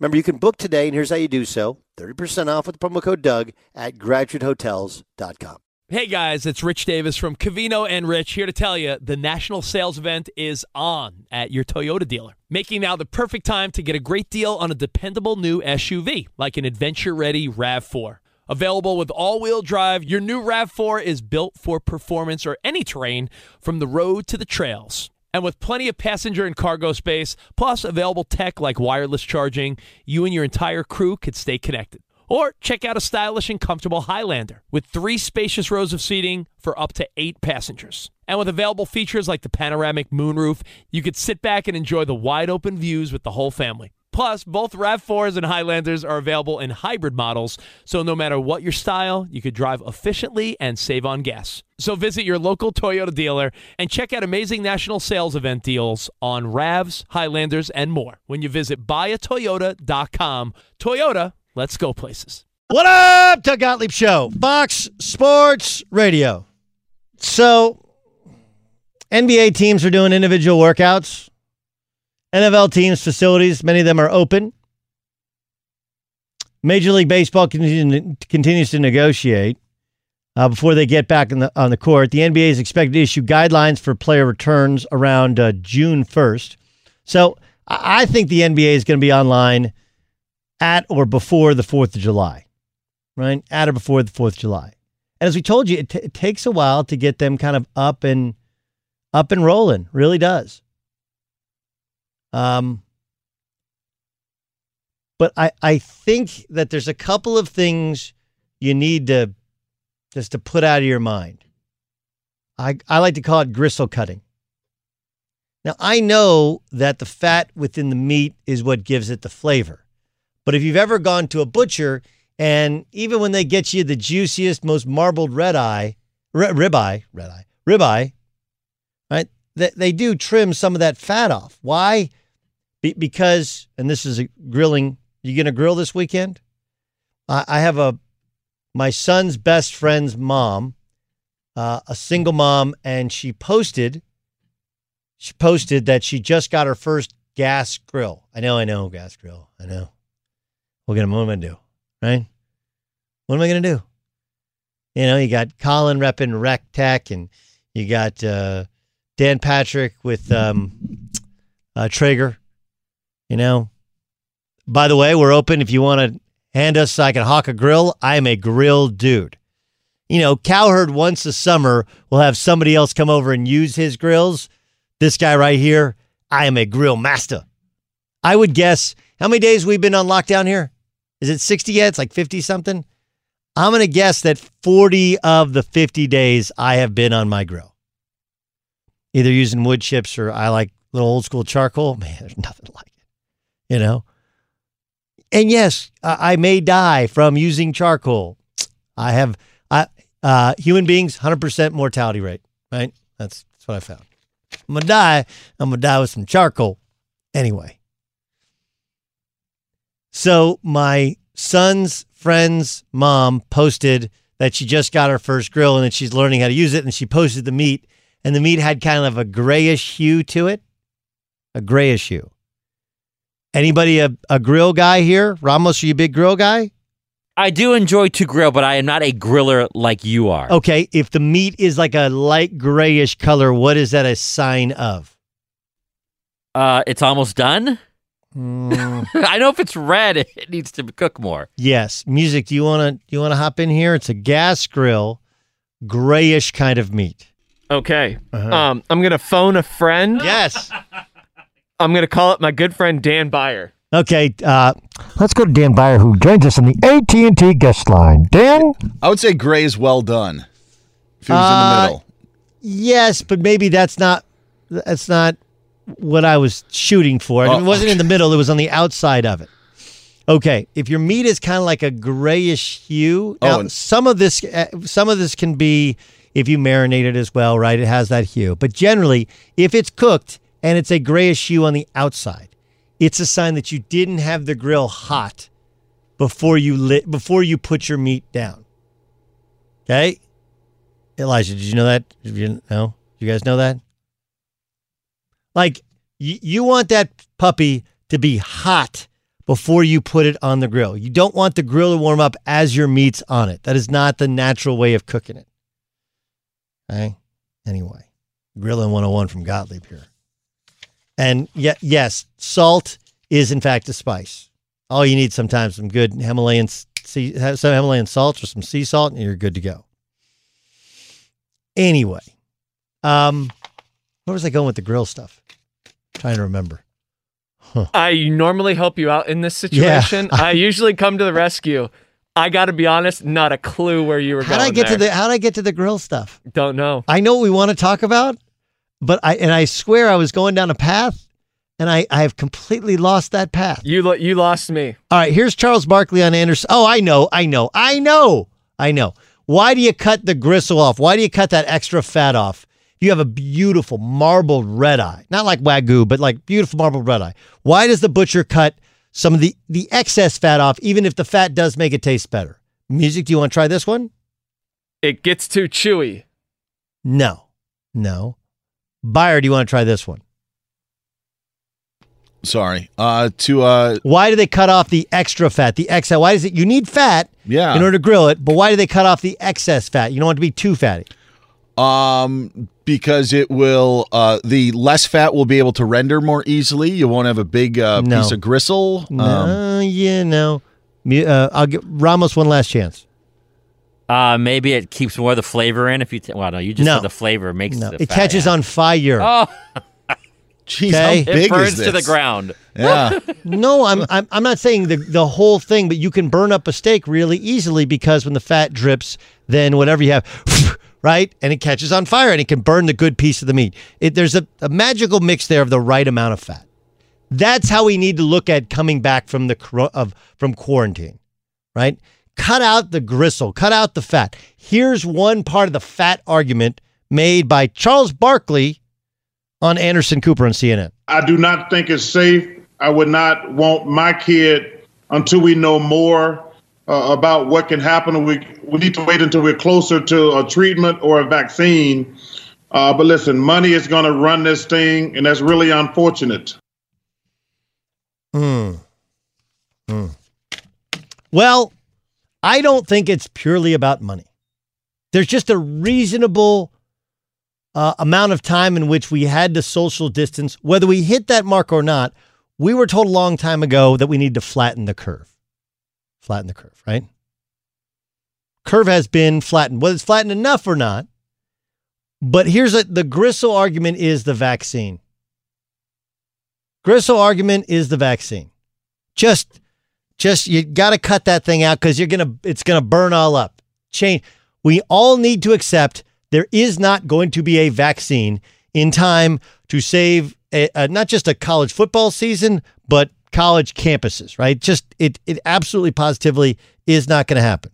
Remember, you can book today, and here's how you do so 30% off with the promo code Doug at graduatehotels.com. Hey guys, it's Rich Davis from Cavino and Rich here to tell you the national sales event is on at your Toyota dealer, making now the perfect time to get a great deal on a dependable new SUV like an adventure ready RAV4. Available with all wheel drive, your new RAV4 is built for performance or any terrain from the road to the trails. And with plenty of passenger and cargo space, plus available tech like wireless charging, you and your entire crew could stay connected. Or check out a stylish and comfortable Highlander with three spacious rows of seating for up to eight passengers. And with available features like the panoramic moonroof, you could sit back and enjoy the wide open views with the whole family. Plus, both RAV4s and Highlanders are available in hybrid models, so no matter what your style, you could drive efficiently and save on gas. So visit your local Toyota dealer and check out amazing national sales event deals on RAVs, Highlanders, and more when you visit buyatoyota.com. Toyota, let's go places. What up, Doug Gottlieb Show, Fox Sports Radio. So, NBA teams are doing individual workouts. NFL teams' facilities, many of them are open. Major League Baseball continues to negotiate uh, before they get back the, on the court. The NBA is expected to issue guidelines for player returns around uh, June 1st. So I think the NBA is going to be online at or before the 4th of July, right? At or before the 4th of July. And as we told you, it, t- it takes a while to get them kind of up and up and rolling. Really does. Um, but I, I think that there's a couple of things you need to just to put out of your mind. I, I like to call it gristle cutting. Now, I know that the fat within the meat is what gives it the flavor. But if you've ever gone to a butcher and even when they get you the juiciest, most marbled red eye, ribeye, red eye, ribeye, right? They, they do trim some of that fat off. Why? Be- because, and this is a grilling, you to grill this weekend? I, I have a, my son's best friend's mom, uh, a single mom, and she posted, she posted that she just got her first gas grill. I know, I know, gas grill. I know. What am I to do? Right? What am I to do? You know, you got Colin repping Rec Tec, and you got uh, Dan Patrick with um, uh, Traeger. You know, by the way, we're open if you want to hand us so I can hawk a grill. I am a grill dude. You know, Cowherd once a summer will have somebody else come over and use his grills. This guy right here, I am a grill master. I would guess how many days we've been on lockdown here? Is it 60 yet? It's like 50 something. I'm going to guess that 40 of the 50 days I have been on my grill, either using wood chips or I like little old school charcoal. Man, there's nothing like you know? And yes, I may die from using charcoal. I have I, uh, human beings, 100% mortality rate, right? That's, that's what I found. I'm going to die. I'm going to die with some charcoal. Anyway. So my son's friend's mom posted that she just got her first grill and that she's learning how to use it. And she posted the meat, and the meat had kind of a grayish hue to it, a grayish hue. Anybody a, a grill guy here? Ramos, are you a big grill guy? I do enjoy to grill, but I am not a griller like you are. Okay, if the meat is like a light grayish color, what is that a sign of? Uh, it's almost done. I know if it's red, it needs to cook more. Yes, music. Do you want to? Do you want to hop in here? It's a gas grill, grayish kind of meat. Okay. Uh-huh. Um, I'm gonna phone a friend. Yes. I'm gonna call up my good friend Dan Byer. Okay, uh, Let's go to Dan Byer, who joins us on the AT&T guest line. Dan? I would say gray is well done. If he was in Uh, the middle. yes, but maybe that's not. That's not what I was shooting for. Oh, it wasn't in the middle. It was on the outside of it. Okay, if your meat is kind of like a grayish hue, now Oh, and- some of this, uh, some of this can be if you marinate it as well, right? It has that hue. But generally, if it's cooked and it's a grayish hue on the outside, it's a sign that you didn't have the grill hot before you lit before you put your meat down. Okay, Elijah, did you know that? Did you know? You guys know that? Like you, you want that puppy to be hot before you put it on the grill. You don't want the grill to warm up as your meat's on it. That is not the natural way of cooking it. Okay. Anyway, grilling 101 from Gottlieb here. And yet, yes, salt is in fact a spice. All you need sometimes some good Himalayan sea, some Himalayan salt or some sea salt, and you're good to go. Anyway, um, where was I going with the grill stuff? trying to remember. I normally help you out in this Yeah. situation. I usually come to the rescue. I got to be honest, not a clue where you were How did going. I get to the How did I get to the grill stuff? Don't know. I know what we want to talk about, but I and I swear I was going down a path, and I I have completely lost that path. You lo- you lost me. All right, here's Charles Barkley on Anderson. Oh, I know, I know, I know, I know. Why do you cut the gristle off? Why do you cut that extra fat off? You have a beautiful marbled red eye, not like wagyu, but like beautiful marbled red eye. Why does the butcher cut some of the the excess fat off, even if the fat does make it taste better? Music, do you want to try this one? It gets too chewy. No, no. Buyer, do you want to try this one? Sorry. Uh, to uh, Why do they cut off the extra fat, the excess? Why is it you need fat Yeah. in order to grill it, but why do they cut off the excess fat? You don't want it to be too fatty. Um, because it will, uh, the less fat will be able to render more easily. You won't have a big uh, No. piece of gristle. Um, No, yeah, no. Uh, I'll give Ramos one last chance. Uh, maybe it keeps more of the flavor in. If you, t- well, no, you just No. said the flavor makes No, the it catches yeah. on fire. Oh, Jeez, Okay. how big it burns is to the ground. Yeah. no, I'm, I'm I'm not saying the the whole thing, but you can burn up a steak really easily because when the fat drips, then whatever you have, right, and it catches on fire and it can burn the good piece of the meat. It, there's a, a magical mix there of the right amount of fat. That's how we need to look at coming back from the of from quarantine, right? Cut out the gristle, cut out the fat. Here's one part of the fat argument made by Charles Barkley on Anderson Cooper on CNN. I do not think it's safe. I would not want my kid until we know more uh, about what can happen. We we need to wait until we're closer to a treatment or a vaccine. Uh, but listen, money is going to run this thing, and that's really unfortunate. Hmm. Hmm. Well, I don't think it's purely about money. There's just a reasonable uh, amount of time in which we had to social distance. Whether we hit that mark or not, we were told a long time ago that we need to flatten the curve. Flatten the curve, right? Curve has been flattened. Whether it's flattened enough or not, but here's a, the gristle argument is the vaccine. Gristle argument is the vaccine. Just, just you got to cut that thing out because you're gonna, it's gonna burn all up. Change. We all need to accept there is not going to be a vaccine in time to save a, a, not just a college football season, but college campuses. Right? Just it, it absolutely positively is not going to happen.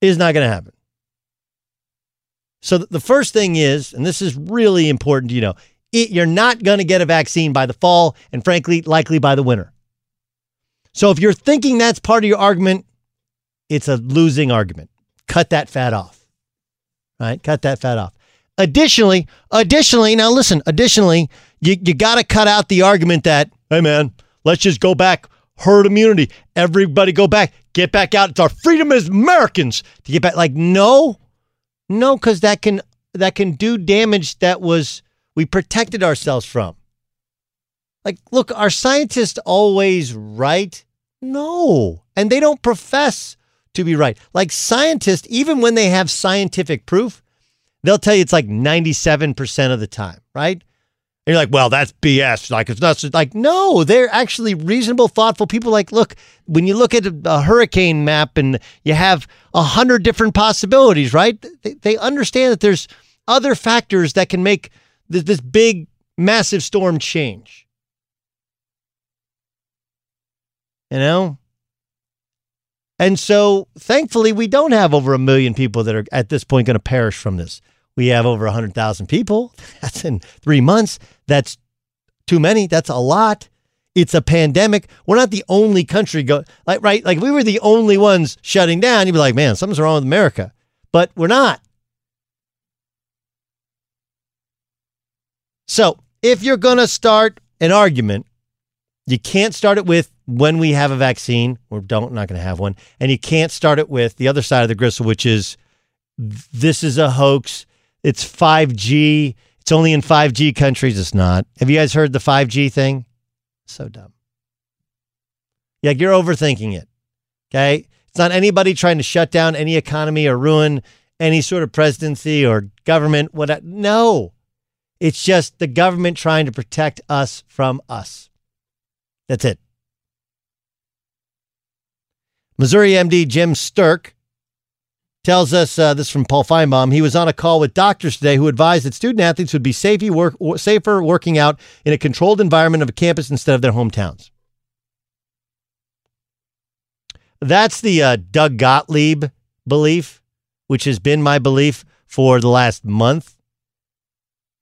Is not going to happen. So the first thing is, and this is really important, you know, it, you're not going to get a vaccine by the fall, and frankly, likely by the winter. So if you're thinking that's part of your argument, it's a losing argument. Cut that fat off. Right? Cut that fat off. Additionally, additionally, now listen, additionally, you, you got to cut out the argument that, hey man, let's just go back, herd immunity. Everybody go back, get back out. It's our freedom as Americans to get back. Like, no, no, because that can that can do damage that was we protected ourselves from. Like, look, are scientists always right? No. And they don't profess to be right. Like scientists, even when they have scientific proof, they'll tell you it's like 97% of the time, right? And you're like, well, that's BS. Like, it's not like, no, they're actually reasonable, thoughtful people. Like, look, when you look at a, a hurricane map and you have a hundred different possibilities, right? They, they, understand that there's other factors that can make this, this big, massive storm change. You know? And so thankfully, we don't have over a million people that are at this point going to perish from this. We have over 100,000 people. That's in three months. That's too many. That's a lot. It's a pandemic. We're not the only country go like right. Like we were the only ones shutting down, you'd be like, man, something's wrong with America. But we're not. So if you're gonna start an argument, you can't start it with when we have a vaccine, or don't, not going to have one. And you can't start it with the other side of the gristle, which is this is a hoax. It's 5G. It's only in 5G countries. It's not. Have you guys heard the 5G thing? So dumb. Yeah, you're overthinking it. Okay. It's not anybody trying to shut down any economy or ruin any sort of presidency or government. What? No. It's just the government trying to protect us from us. That's it. Missouri MD Jim Sterk tells us uh, this from Paul Finebaum. He was on a call with doctors today who advised that student athletes would be safer, work, safer working out in a controlled environment of a campus instead of their hometowns. That's the uh, Doug Gottlieb belief, which has been my belief for the last month.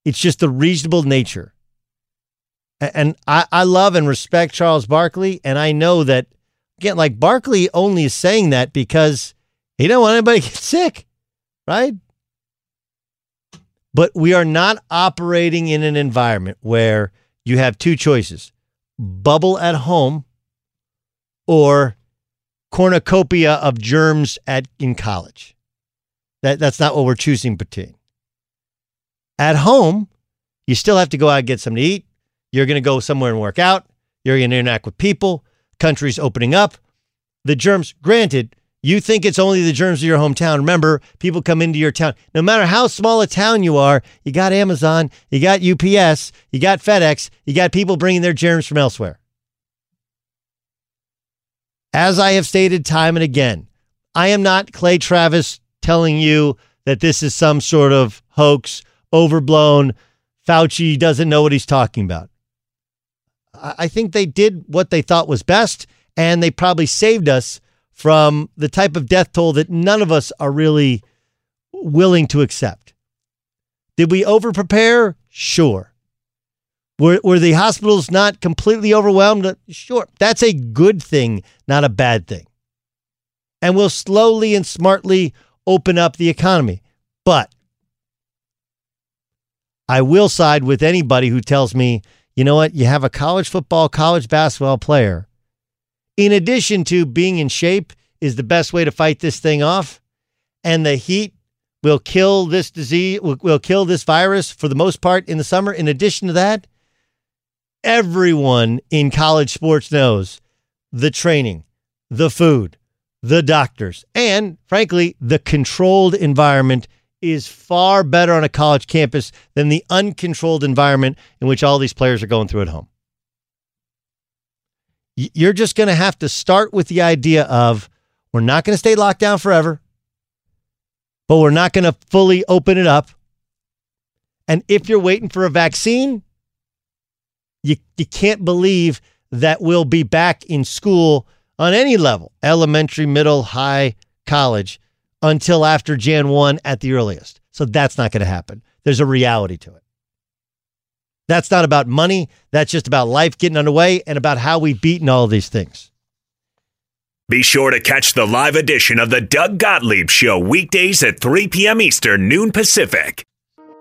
It's just the reasonable nature. And I, I love and respect Charles Barkley, and I know that Again, like Barkley only is saying that because he don't want anybody to get sick, right? But we are not operating in an environment where you have two choices bubble at home or cornucopia of germs at in college. That, that's not what we're choosing between. At home, you still have to go out and get something to eat. You're going to go somewhere and work out. You're going to interact with people countries opening up. The germs, granted, you think it's only the germs of your hometown. Remember, people come into your town. No matter how small a town you are, you got Amazon, you got UPS, you got FedEx, you got people bringing their germs from elsewhere. As I have stated time and again, I am not Clay Travis telling you that this is some sort of hoax, overblown. Fauci doesn't know what he's talking about. I think they did what they thought was best, and they probably saved us from the type of death toll that none of us are really willing to accept. Did we over prepare? Sure. Were, were the hospitals not completely overwhelmed? Sure. That's a good thing, not a bad thing. And we'll slowly and smartly open up the economy. But I will side with anybody who tells me you know what? You have a college football, college basketball player. In addition to being in shape is the best way to fight this thing off. And the heat will kill this disease, will, kill this virus for the most part in the summer. In addition to that, everyone in college sports knows the training, the food, the doctors, and frankly, the controlled environment is far better on a college campus than the uncontrolled environment in which all these players are going through at home. You're just going to have to start with the idea of we're not going to stay locked down forever, but we're not going to fully open it up. And if you're waiting for a vaccine, you, you can't believe that we'll be back in school on any level elementary, middle, high, college until after Jan 1 at the earliest. So that's not going to happen. There's a reality to it. That's not about money. That's just about life getting underway and about how we've beaten all these things. Be sure to catch the live edition of the Doug Gottlieb Show weekdays at 3 p.m. Eastern, noon Pacific.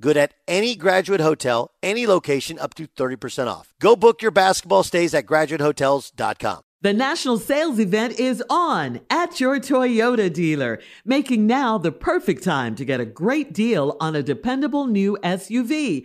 Good at any graduate hotel, any location, up to 30% off. Go book your basketball stays at graduatehotels.com. The national sales event is on at your Toyota dealer, making now the perfect time to get a great deal on a dependable new SUV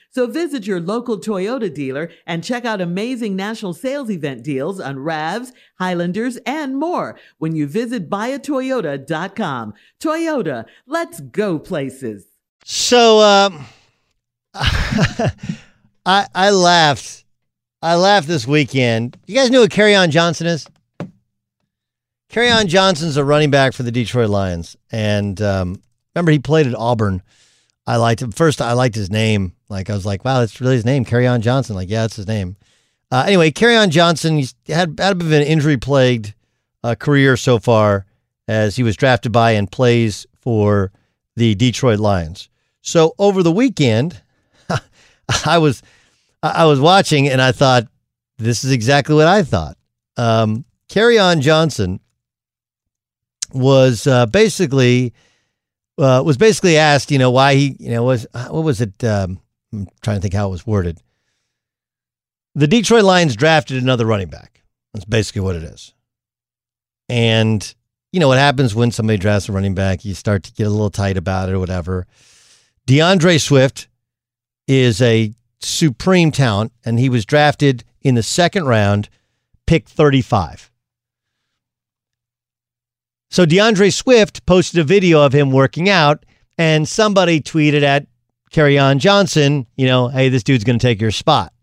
So visit your local Toyota dealer and check out amazing national sales event deals on RAVs, Highlanders, and more when you visit buyatoyota.com. Toyota, let's go places. So, um, I I laughed. I laughed this weekend. You guys know who Kerryon Johnson is? Kerryon Johnson's a running back for the Detroit Lions, and um, remember he played at Auburn. I liked him first. I liked his name. Like I was like, wow, that's really his name, Kerryon Johnson. Like, yeah, that's his name. Uh, anyway, Kerryon Johnson. He's had, had a bit of an injury plagued uh, career so far, as he was drafted by and plays for the Detroit Lions. So over the weekend, I was I was watching and I thought this is exactly what I thought. Um, Kerryon Johnson was uh, basically uh, was basically asked, you know, why he, you know, was uh, what was it? Um, I'm trying to think how it was worded. The Detroit Lions drafted another running back. That's basically what it is. And you know what happens when somebody drafts a running back? You start to get a little tight about it or whatever. D'Andre Swift is a supreme talent, and he was drafted in the second round, pick 35. So D'Andre Swift posted a video of him working out, and somebody tweeted at Kerryon Johnson, you know, hey, this dude's going to take your spot.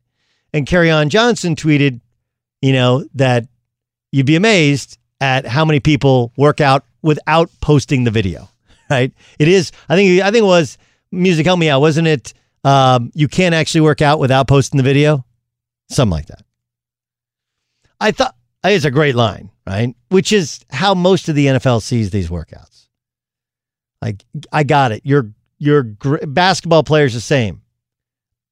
And Kerryon Johnson tweeted, you know, that you'd be amazed at how many people work out without posting the video. Right? It is. I think. I think it was music. Help me out. Wasn't it? Um, you can't actually work out without posting the video. Something like that. I thought it's a great line, right? Which is how most of the NFL sees these workouts. Like, I got it. Your your gr- basketball players the same.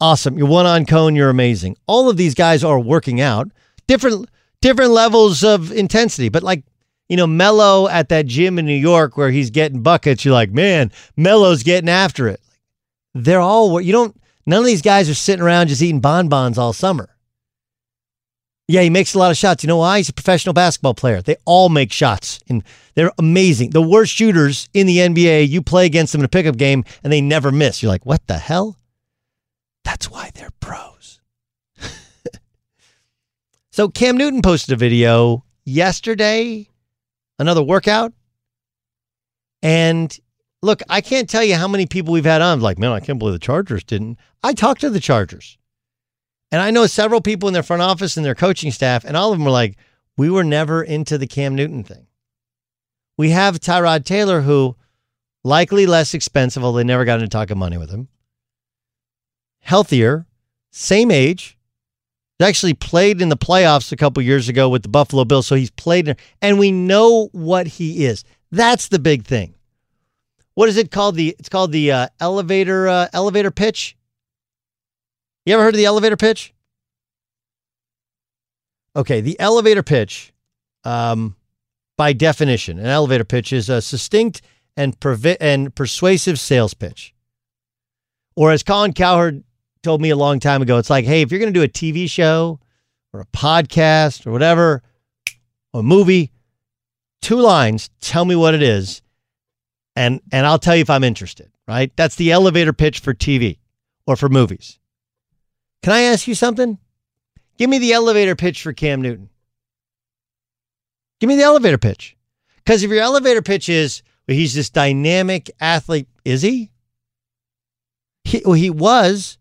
Awesome. You're one on cone. You're amazing. All of these guys are working out different different levels of intensity, but like you know, Melo at that gym in New York where he's getting buckets. You're like, man, Melo's getting after it. They're all you don't. None of these guys are sitting around just eating bonbons all summer. Yeah, he makes a lot of shots. You know why? He's a professional basketball player. They all make shots, and they're amazing. The worst shooters in the NBA, you play against them in a pickup game, and they never miss. You're like, what the hell? That's why they're pros. so Cam Newton posted a video yesterday, another workout, and look, I can't tell you how many people we've had on. Like, man, I can't believe the Chargers didn't. I talked to the Chargers. And I know several people in their front office and their coaching staff, and all of them were like, we were never into the Cam Newton thing. We have Tyrod Taylor, who likely less expensive, although they never got into talking money with him. Healthier, same age. Actually played in the playoffs a couple years ago with the Buffalo Bills, so he's played, and we know what he is. That's the big thing. What is it called? The it's called the uh, elevator uh, elevator pitch. You ever heard of the elevator pitch? Okay, the elevator pitch, um, by definition, an elevator pitch is a succinct and, pervi- and persuasive sales pitch. Or as Colin Cowherd told me a long time ago, it's like, hey, if you're going to do a TV show or a podcast or whatever, or a movie, two lines, tell me what it is, and and I'll tell you if I'm interested. Right? That's the elevator pitch for TV or for movies. Can I ask you something? Give me the elevator pitch for Cam Newton. Give me the elevator pitch. Because if your elevator pitch is, well, he's this dynamic athlete, is he? he? Well, he was,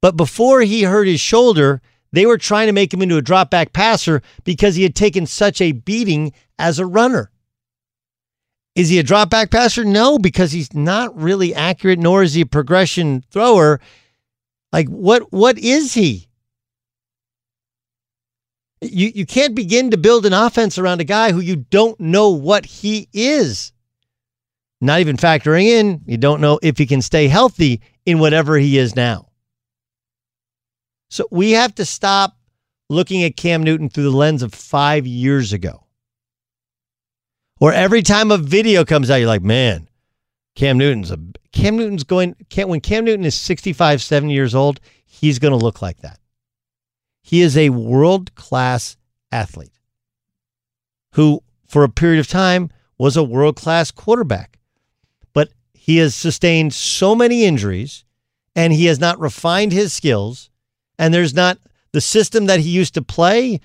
but before he hurt his shoulder, they were trying to make him into a drop back passer because he had taken such a beating as a runner. Is he a drop back passer? No, because he's not really accurate, nor is he a progression thrower. Like what what is he? You you can't begin to build an offense around a guy who you don't know what he is. Not even factoring in, you don't know if he can stay healthy in whatever he is now. So we have to stop looking at Cam Newton through the lens of 5 years ago. Or every time a video comes out you're like, "Man, Cam Newton's a Cam Newton's going when Cam Newton is 65, 70 years old, he's going to look like that. He is a world-class athlete who for a period of time was a world-class quarterback. But he has sustained so many injuries and he has not refined his skills and there's not the system that he used to play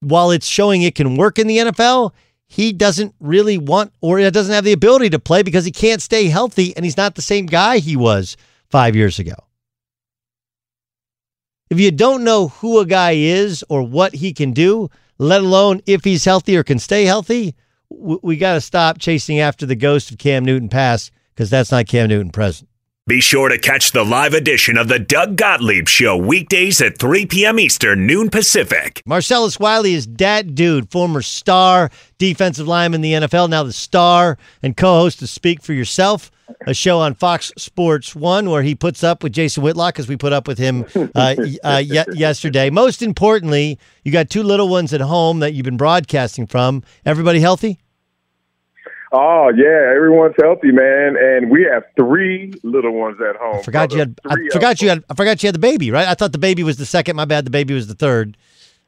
while it's showing it can work in the NFL, he doesn't really want or doesn't have the ability to play because he can't stay healthy and he's not the same guy he was five years ago. If you don't know who a guy is or what he can do, let alone if he's healthy or can stay healthy, we got to stop chasing after the ghost of Cam Newton past because that's not Cam Newton present. Be sure to catch the live edition of the Doug Gottlieb Show weekdays at 3 p.m. Eastern, noon Pacific. Marcellus Wiley is that dude, former star defensive lineman in the NFL, now the star and co-host of Speak for Yourself, a show on Fox Sports One where he puts up with Jason Whitlock as we put up with him uh, uh, yesterday. Most importantly, you got two little ones at home that you've been broadcasting from. Everybody healthy? Oh yeah, everyone's healthy, man, and we have three little ones at home. I forgot you had. I forgot you had. I forgot you had the baby, right? I thought the baby was the second. My bad. The baby was the third.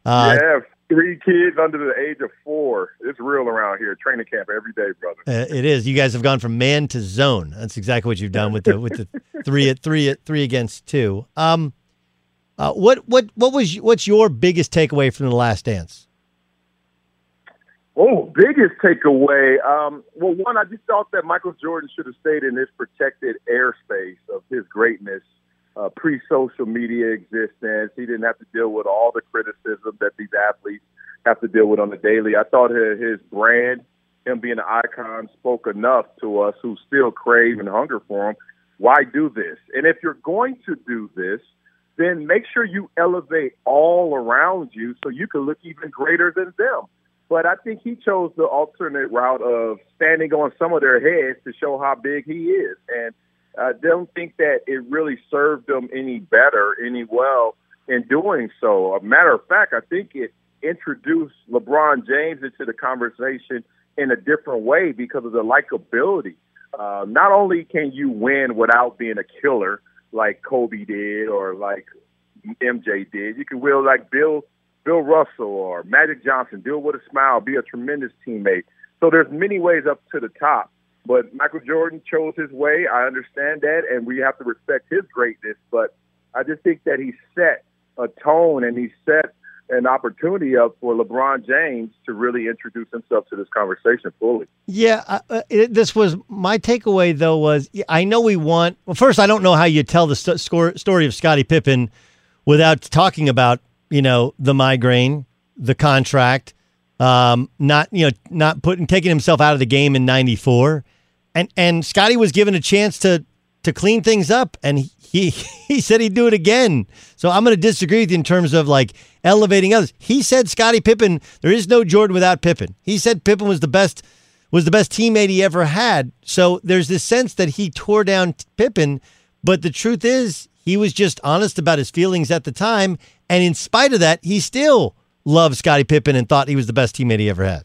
Uh, yeah, three kids under the age of four. It's real around here. Training camp every day, brother. Uh, it is. You guys have gone from man to zone. That's exactly what you've done with the with the three at three at three against two. Um, uh, what what what was what's your biggest takeaway from the last dance? Oh, biggest takeaway. Um, well, one, I just thought that Michael Jordan should have stayed in this protected airspace of his greatness, uh, pre-social media existence. He didn't have to deal with all the criticism that these athletes have to deal with on the daily. I thought his brand, him being an icon, spoke enough to us who still crave and hunger for him. Why do this? And if you're going to do this, then make sure you elevate all around you so you can look even greater than them. But I think he chose the alternate route of standing on some of their heads to show how big he is. And I don't think that it really served them any better, any well in doing so. A matter of fact, I think it introduced LeBron James into the conversation in a different way because of the likability. Uh, not only can you win without being a killer like Kobe did or like MJ did, you can win like Bill Bill Russell or Magic Johnson, do it with a smile, be a tremendous teammate. So there's many ways up to the top. But Michael Jordan chose his way. I understand that, and we have to respect his greatness. But I just think that he set a tone and he set an opportunity up for LeBron James to really introduce himself to this conversation fully. Yeah, uh, it, this was my takeaway though. Was I know we want. Well, first, I don't know how you tell the st- story of Scottie Pippen without talking about you know, the migraine, the contract, um, not you know, not putting taking himself out of the game in '94, and and Scottie was given a chance to to clean things up, and he he said he'd do it again. So I'm going to disagree with you in terms of like elevating others. He said Scottie Pippen, there is no Jordan without Pippen. He said Pippen was the best was the best teammate he ever had. So there's this sense that he tore down Pippen, but the truth is he was just honest about his feelings at the time. And in spite of that, he still loved Scottie Pippen and thought he was the best teammate he ever had.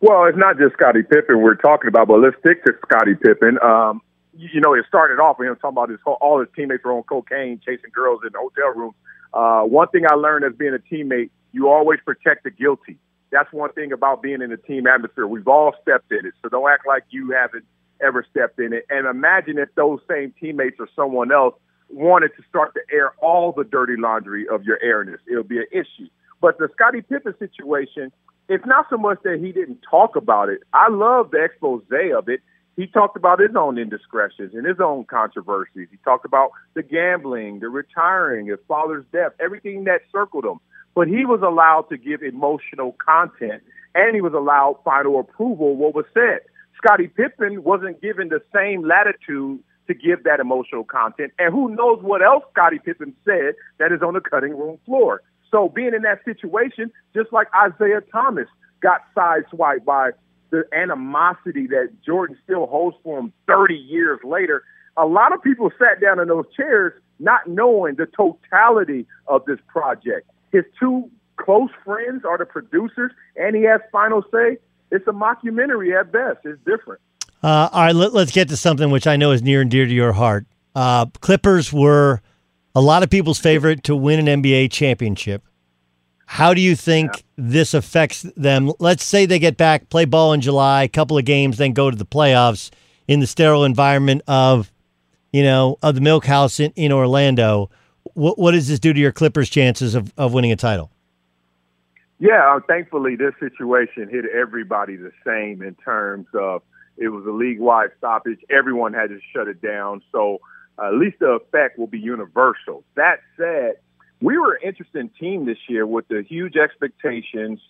Well, it's not just Scottie Pippen we're talking about, but let's stick to Scottie Pippen. Um, you know, it started off with him talking about his whole, all his teammates were on cocaine, chasing girls in hotel rooms. Uh, one thing I learned as being a teammate, you always protect the guilty. That's one thing about being in a team atmosphere. We've all stepped in it, so don't act like you haven't ever stepped in it. And imagine if those same teammates or someone else wanted to start to air all the dirty laundry of your airness. It'll be an issue. But the Scottie Pippen situation, it's not so much that he didn't talk about it. I love the expose of it. He talked about his own indiscretions and his own controversies. He talked about the gambling, the retiring, his father's death, everything that circled him. But he was allowed to give emotional content and he was allowed final approval what was said. Scottie Pippen wasn't given the same latitude to give that emotional content. And who knows what else Scottie Pippen said that is on the cutting room floor. So being in that situation, just like Isiah Thomas got sideswiped by the animosity that Jordan still holds for him 30 years later, a lot of people sat down in those chairs not knowing the totality of this project. His two close friends are the producers, and he has final say. It's a mockumentary at best. It's different. Uh, all right, let, us get to something which I know is near and dear to your heart. Uh, Clippers were a lot of people's favorite to win an NBA championship. How do you think yeah. this affects them? Let's say they get back, play ball in July, a couple of games, then go to the playoffs in the sterile environment of, you know, of the Milk House in, in Orlando. What, what does this do to your Clippers' chances of, of winning a title? Yeah, thankfully, this situation hit everybody the same in terms of it was a league wide stoppage. Everyone had to shut it down. So uh, at least the effect will be universal. That said, we were an interesting team this year with the huge expectations.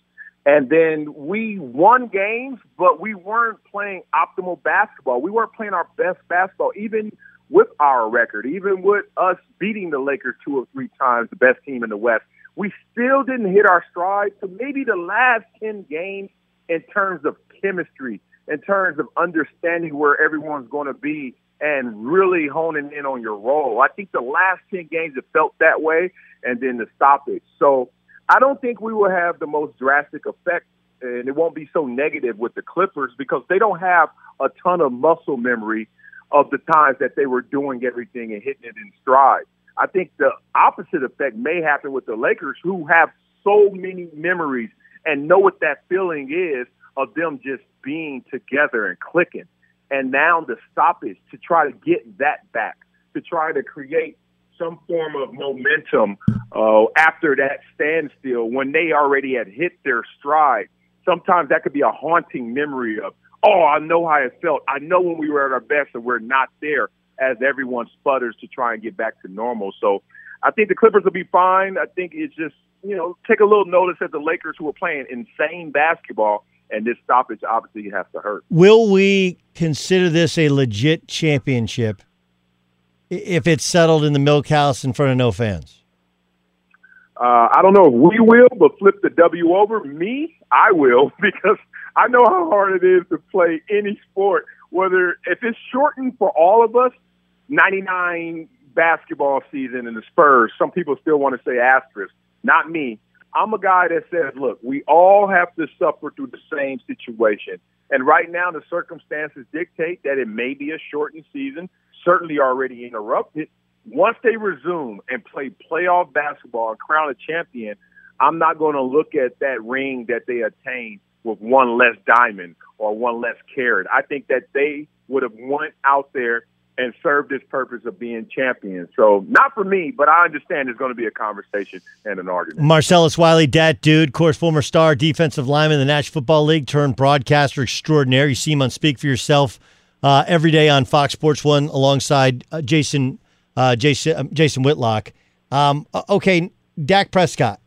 And then we won games, but we weren't playing optimal basketball. We weren't playing our best basketball, even with our record, even with us beating the Lakers two or three times, the best team in the West. We still didn't hit our stride. So maybe the last 10 games in terms of chemistry, in terms of understanding where everyone's going to be and really honing in on your role. I think the last 10 games it felt that way and then the stoppage. So I don't think we will have the most drastic effect and it won't be so negative with the Clippers because they don't have a ton of muscle memory of the times that they were doing everything and hitting it in stride. I think the opposite effect may happen with the Lakers, who have so many memories and know what that feeling is of them just being together and clicking. And now the stoppage to try to get that back, to try to create some form of momentum uh, after that standstill when they already had hit their stride. Sometimes that could be a haunting memory of, oh, I know how it felt. I know when we were at our best and we're not there as everyone sputters to try and get back to normal. So I think the Clippers will be fine. I think it's just, you know, take a little notice at the Lakers who are playing insane basketball and this stoppage obviously has to hurt. Will we consider this a legit championship if it's settled in the milk house in front of no fans? Uh, I don't know if we will, but flip the W over. Me, I will because I know how hard it is to play any sport. Whether if it's shortened for all of us, 99 basketball season in the Spurs. Some people still want to say asterisk. Not me. I'm a guy that says, look, we all have to suffer through the same situation. And right now, the circumstances dictate that it may be a shortened season, certainly already interrupted. Once they resume and play playoff basketball and crown a champion, I'm not going to look at that ring that they attained with one less diamond or one less carat. I think that they would have went out there and served this purpose of being champions. So not for me, but I understand there's going to be a conversation and an argument. Marcellus Wiley, dat dude, of course, former star defensive lineman in the National Football League, turned broadcaster extraordinaire. You see him on Speak for Yourself uh, every day on Fox Sports One alongside uh, Jason uh, Jason uh, Jason Whitlock. Um, okay, Dak Prescott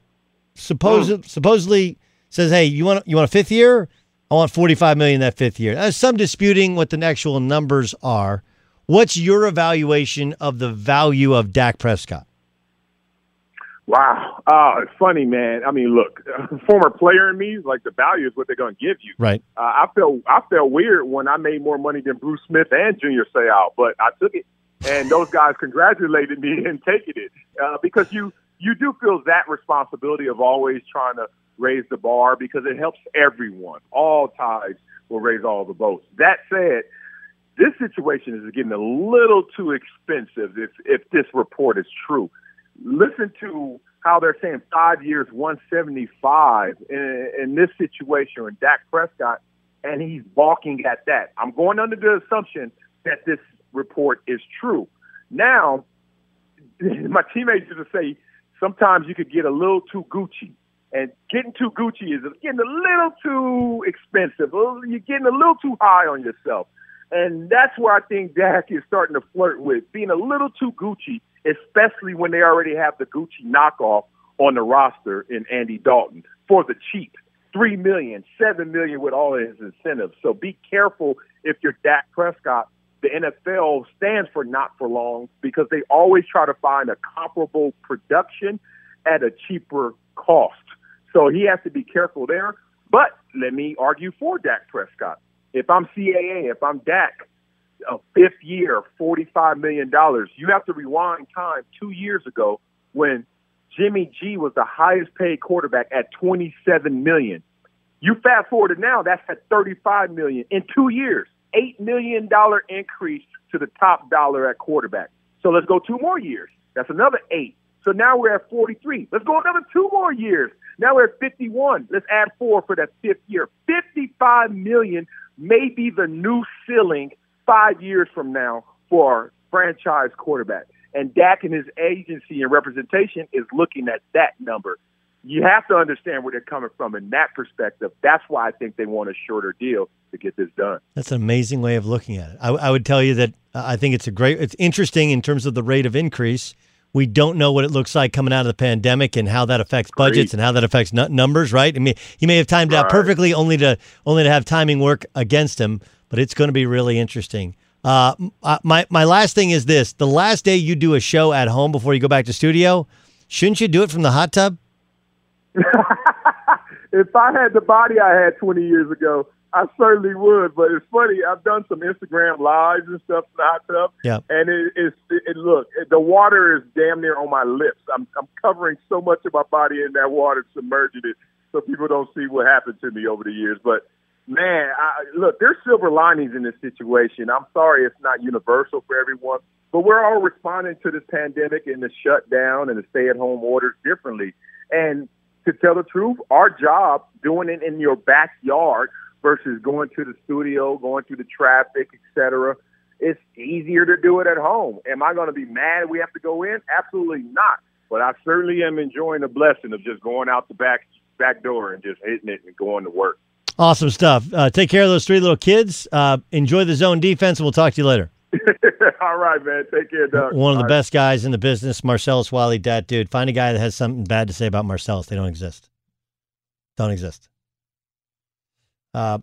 suppose, mm. supposedly says, "Hey, you want you want a fifth year? I want forty five million that fifth year." There's some disputing what the actual numbers are. What's your evaluation of the value of Dak Prescott? Wow, uh, it's funny, man. I mean, look, former player in me, like the value is what they're going to give you. Right. Uh, I felt I felt weird when I made more money than Bruce Smith and Junior Seau, but I took it, and those guys congratulated me in taking it uh, because you you do feel that responsibility of always trying to raise the bar because it helps everyone. All ties will raise all the boats. That said, this situation is getting a little too expensive if if this report is true. Listen to how they're saying five years, 175 in, in this situation with Dak Prescott, and he's balking at that. I'm going under the assumption that this report is true. Now, my teammates used to say sometimes you could get a little too Gucci. And getting too Gucci is getting a little too expensive. You're getting a little too high on yourself. And that's where I think Dak is starting to flirt with being a little too Gucci, especially when they already have the Gucci knockoff on the roster in Andy Dalton for the cheap. Three million, seven million with all his incentives. So be careful if you're Dak Prescott. The NFL stands for not for long because they always try to find a comparable production at a cheaper cost. So he has to be careful there. But let me argue for Dak Prescott if I'm CAA, if I'm Dak, a fifth year, $45 million, you have to rewind time two years ago when Jimmy G was the highest paid quarterback at 27 million. You fast forward to now, that's at 35 million in two years. $8 million increase to the top dollar at quarterback. So let's go two more years. That's another eight. So now we're at 43. Let's go another two more years. Now we're at 51. Let's add four for that fifth year. 55 million may be the new ceiling five years from now for franchise quarterback. And Dak and his agency and representation is looking at that number. You have to understand where they're coming from in that perspective. That's why I think they want a shorter deal to get this done. That's an amazing way of looking at it. I, I would tell you that uh, I think it's a great, it's interesting in terms of the rate of increase. We don't know what it looks like coming out of the pandemic and how that affects budgets and how that affects numbers, right? I mean, he may have timed right. out perfectly only to only to have timing work against him, but it's going to be really interesting. Uh, uh, my my last thing is this: the last day you do a show at home before you go back to studio, shouldn't you do it from the hot tub? if I had the body I had 20 years ago, I certainly would, but it's funny. I've done some Instagram lives and stuff in the hot tub, yeah. and it's it, look the water is damn near on my lips. I'm I'm covering so much of my body in that water, submerging it. so people don't see what happened to me over the years. But man, I, look, there's silver linings in this situation. I'm sorry it's not universal for everyone, but we're all responding to this pandemic and the shutdown and the stay-at-home orders differently. And to tell the truth, our job doing it in your backyard versus going to the studio, going through the traffic, etc. It's easier to do it at home. Am I going to be mad we have to go in? Absolutely not. But I certainly am enjoying the blessing of just going out the back back door and just hitting it and going to work. Awesome stuff. Uh, take care of those three little kids. Uh, enjoy the zone defense, and we'll talk to you later. All right, man. Take care, Doug. One of All the right. best guys in the business, Marcellus Wiley, that dude. Find a guy that has something bad to say about Marcellus. They don't exist. Don't exist. Uh,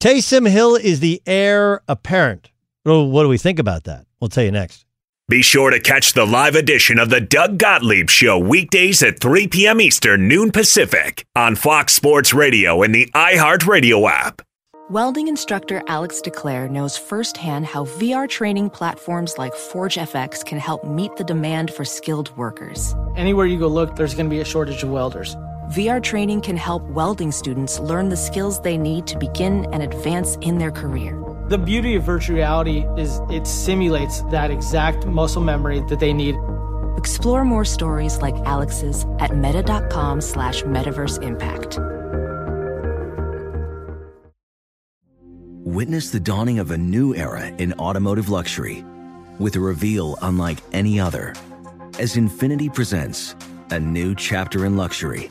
Taysom Hill is the heir apparent. Well, what do we think about that? We'll tell you next. Be sure to catch the live edition of the Doug Gottlieb Show weekdays at 3 p.m. Eastern, noon Pacific on Fox Sports Radio and the iHeartRadio app. Welding instructor Alex DeClaire knows firsthand how VR training platforms like ForgeFX can help meet the demand for skilled workers. Anywhere you go look, there's going to be a shortage of welders. VR training can help welding students learn the skills they need to begin and advance in their career. The beauty of virtual reality is it simulates that exact muscle memory that they need. Explore more stories like Alex's at meta.com slash metaverse impact. Witness the dawning of a new era in automotive luxury with a reveal unlike any other as Infiniti presents a new chapter in luxury,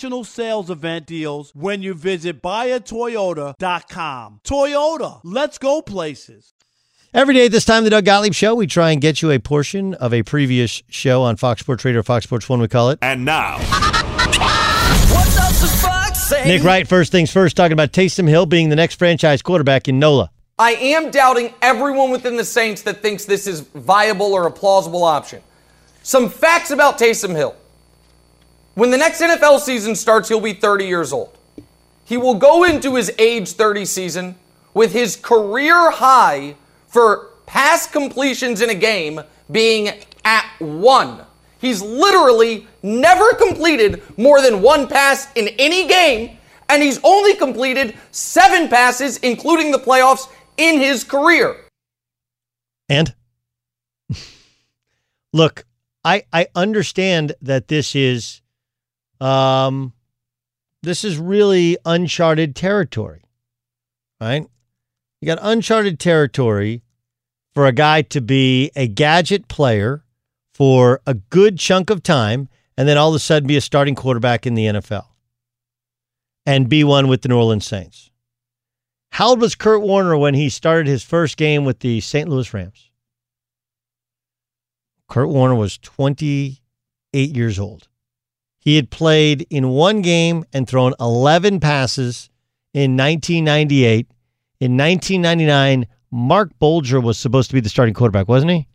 sales event deals when you visit buyatoyota.com. Toyota, let's go places. Every day at this time, the Doug Gottlieb Show, we try and get you a portion of a previous show on Fox Sports Radio, Fox Sports One, we call it. And now, What's up, the Fox? Nick Wright, first things first, talking about Taysom Hill being the next franchise quarterback in NOLA. I am doubting everyone within the Saints that thinks this is viable or a plausible option. Some facts about Taysom Hill. When the next NFL season starts, he'll be 30 years old. He will go into his age 30 season with his career high for pass completions in a game being at one. He's literally never completed more than one pass in any game, and he's only completed seven passes, including the playoffs, in his career. And look, I I understand that this is um this is really uncharted territory. Right? You got uncharted territory for a guy to be a gadget player for a good chunk of time and then all of a sudden be a starting quarterback in the NFL and be one with the New Orleans Saints. How old was Kurt Warner when he started his first game with the St. Louis Rams? Kurt Warner was 28 years old. He had played in one game and thrown 11 passes in 1998. In 1999, Marc Bulger was supposed to be the starting quarterback, wasn't he?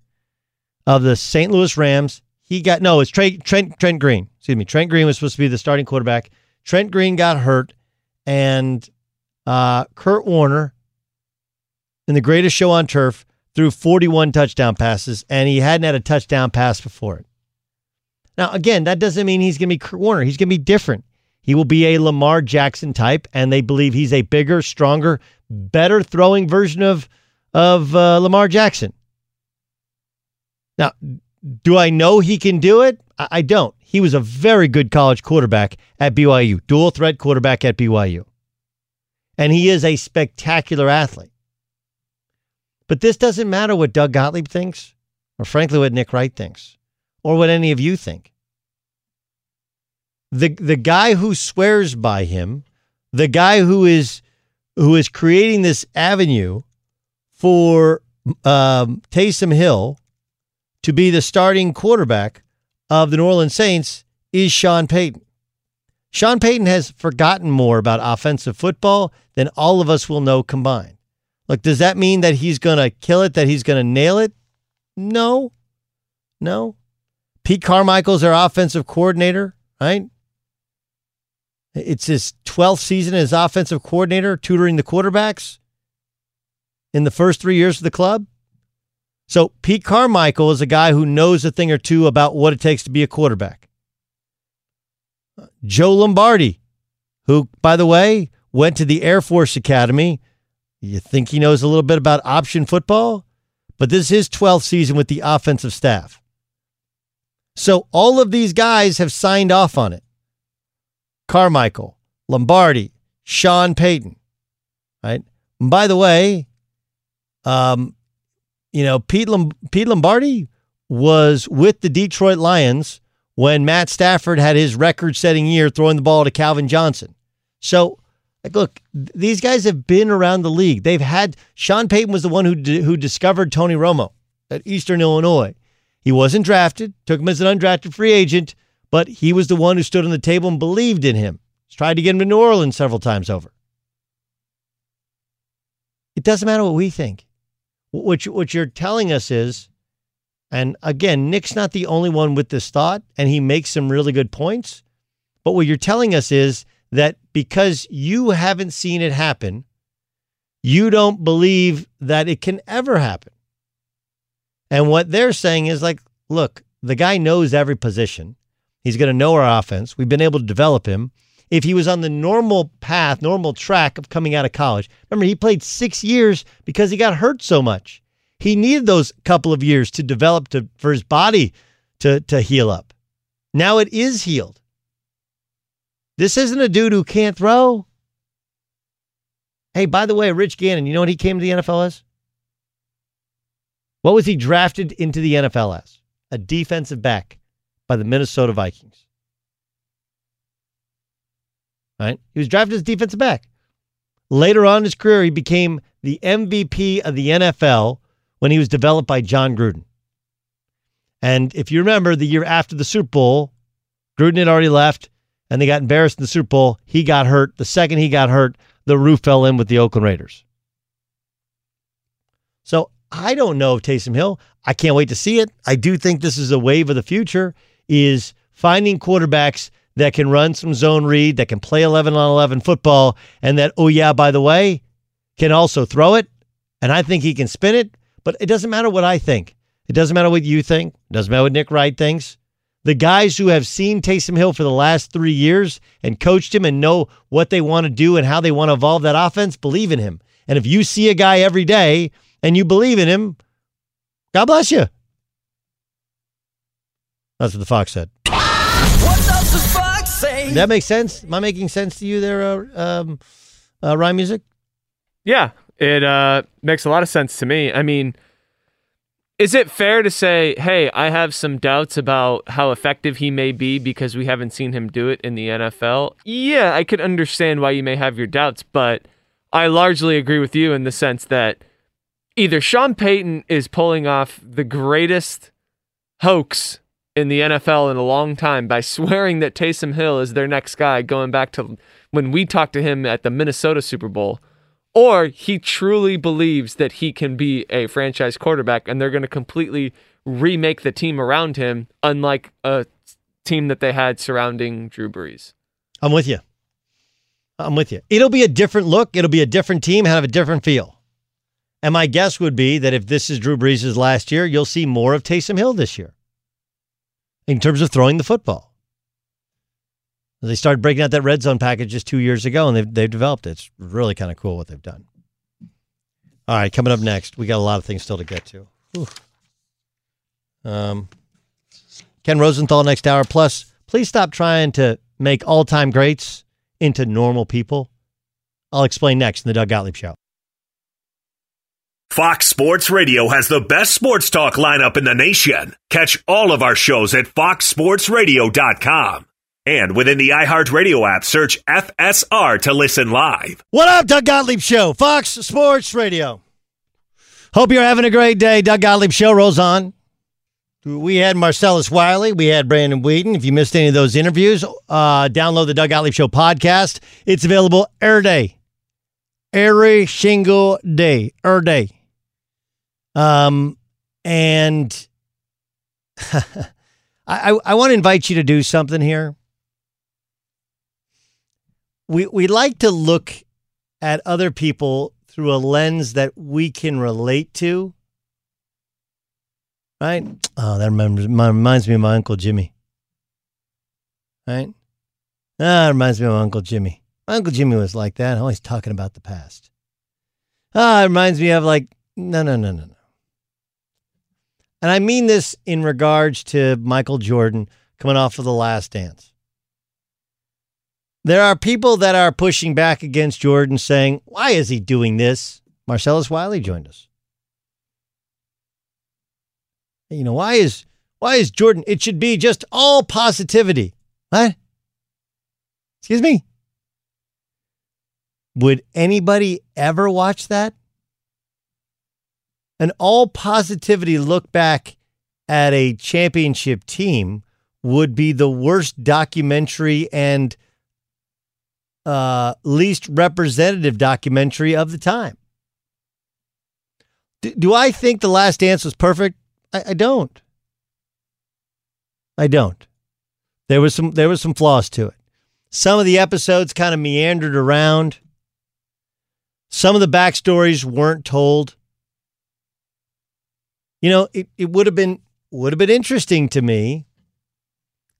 Of the St. Louis Rams. He got, no, it's Trent, Trent, Green. Excuse me. Trent Green was supposed to be the starting quarterback. Trent Green got hurt, and uh, Kurt Warner, in the greatest show on turf, threw 41 touchdown passes, and he hadn't had a touchdown pass before it. Now, again, that doesn't mean he's going to be Kurt Warner. He's going to be different. He will be a Lamar Jackson type, and they believe he's a bigger, stronger, better throwing version of of uh, Lamar Jackson. Now, do I know he can do it? I, I don't. He was a very good college quarterback at BYU, dual threat quarterback at BYU. And he is a spectacular athlete. But this doesn't matter what Doug Gottlieb thinks, or frankly, what Nick Wright thinks, or what any of you think. The, the guy who swears by him, the guy who is who is creating this avenue for um, Taysom Hill to be the starting quarterback of the New Orleans Saints is Sean Payton. Sean Payton has forgotten more about offensive football than all of us will know combined. Look, does that mean that he's going to kill it, that he's going to nail it? No. No. Pete Carmichael's our offensive coordinator, right? It's his 12th season as offensive coordinator, tutoring the quarterbacks in the first three years of the club. So Pete Carmichael is a guy who knows a thing or two about what it takes to be a quarterback. Joe Lombardi, who, by the way, went to the Air Force Academy. You think he knows a little bit about option football? But this is his 12th season with the offensive staff. So all of these guys have signed off on it. Carmichael, Lombardi, Sean Payton, right? And by the way, um, you know, Pete, Lom- Pete Lombardi was with the Detroit Lions when Matt Stafford had his record setting year throwing the ball to Calvin Johnson. So, like, look, these guys have been around the league. They've had Sean Payton was the one who d- who discovered Tony Romo at Eastern Illinois. He wasn't drafted, took him as an undrafted free agent, but he was the one who stood on the table and believed in him. He's tried to get him to New Orleans several times over. It doesn't matter what we think. What, you, what you're telling us is, and again, Nick's not the only one with this thought, and he makes some really good points. But what you're telling us is that because you haven't seen it happen, you don't believe that it can ever happen. And what they're saying is like, look, the guy knows every position. He's going to know our offense. We've been able to develop him. if he was on the normal path, normal track of coming out of college. Remember, he played six years because he got hurt so much. He needed those couple of years to develop to for his body to to heal up. Now it is healed. This isn't a dude who can't throw. Hey, by the way, Rich Gannon, you know what he came to the NFL as? What was he drafted into the NFL as? A defensive back by the Minnesota Vikings. Right? He was drafted as defensive back. Later on in his career, he became the MVP of the NFL when he was developed by Jon Gruden. And if you remember, the year after the Super Bowl, Gruden had already left and they got embarrassed in the Super Bowl. He got hurt. The second he got hurt, the roof fell in with the Oakland Raiders. So I don't know if Taysom Hill, I can't wait to see it. I do think this is a wave of the future is finding quarterbacks that can run some zone read, that can play 11 on 11 football, and that, oh, yeah, by the way, can also throw it. And I think he can spin it, but it doesn't matter what I think. It doesn't matter what you think. It doesn't matter what Nick Wright thinks. The guys who have seen Taysom Hill for the last three years and coached him and know what they want to do and how they want to evolve that offense believe in him. And if you see a guy every day and you believe in him, God bless you. That's what the Fox said. What does the fox say? That makes sense. Am I making sense to you there, uh, um, uh, rhyme music? Yeah, it uh, makes a lot of sense to me. I mean, is it fair to say, hey, I have some doubts about how effective he may be because we haven't seen him do it in the NFL? Yeah, I could understand why you may have your doubts, but I largely agree with you in the sense that either Sean Payton is pulling off the greatest hoax in the NFL in a long time by swearing that Taysom Hill is their next guy, going back to when we talked to him at the Minnesota Super Bowl, or he truly believes that he can be a franchise quarterback and they're going to completely remake the team around him, unlike a team that they had surrounding Drew Brees. I'm with you. I'm with you. It'll be a different look. It'll be a different team, have a different feel. And my guess would be that if this is Drew Brees' last year, you'll see more of Taysom Hill this year in terms of throwing the football. They started breaking out that red zone package just two years ago, and they've, they've developed it. It's really kind of cool what they've done. All right, coming up next, we got a lot of things still to get to. Um, Ken Rosenthal next hour. Plus, please stop trying to make all time greats into normal people. I'll explain next in the Doug Gottlieb Show. Fox Sports Radio has the best sports talk lineup in the nation. Catch all of our shows at foxsportsradio.com. And within the iHeartRadio app, search FSR to listen live. What up, Doug Gottlieb Show, Fox Sports Radio. Hope you're having a great day. Doug Gottlieb Show rolls on. We had Marcellus Wiley. We had Brandon Weeden. If you missed any of those interviews, uh, download the Doug Gottlieb Show podcast. It's available every day. Every single day. Every day. Um, and I, I, I want to invite you to do something here. We we like to look at other people through a lens that we can relate to. Right? Oh, that remembers, reminds me of my Uncle Jimmy. Right? Ah, reminds me of my Uncle Jimmy. My Uncle Jimmy was like that, always talking about the past. Ah, it reminds me of like, no, no, no, no, no. And I mean this in regards to Michael Jordan coming off of the last dance. There are people that are pushing back against Jordan saying, why is he doing this? Marcellus Wiley joined us. You know, why is why is Jordan? It should be just all positivity. What? Excuse me. Would anybody ever watch that? An all positivity look back at a championship team would be the worst documentary and uh, least representative documentary of the time. Do, do I think The Last Dance was perfect? I, I don't. I don't. There was some there was some flaws to it. Some of the episodes kind of meandered around. Some of the backstories weren't told. You know, it, it would have been would have been interesting to me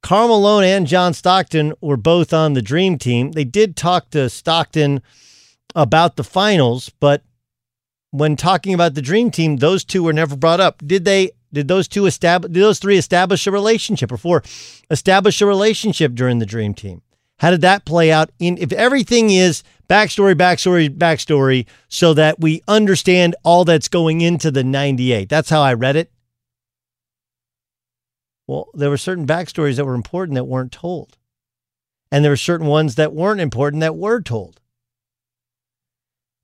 Karl Malone and John Stockton were both on the Dream Team. They did talk to Stockton about the finals, but when talking about the Dream Team, those two were never brought up. Did they? Did those two establish? Did those three establish a relationship, or four establish a relationship during the Dream Team? How did that play out? In if everything is backstory, backstory, backstory, so that we understand all that's going into the '98. That's how I read it. Well, there were certain backstories that were important that weren't told. And there were certain ones that weren't important that were told.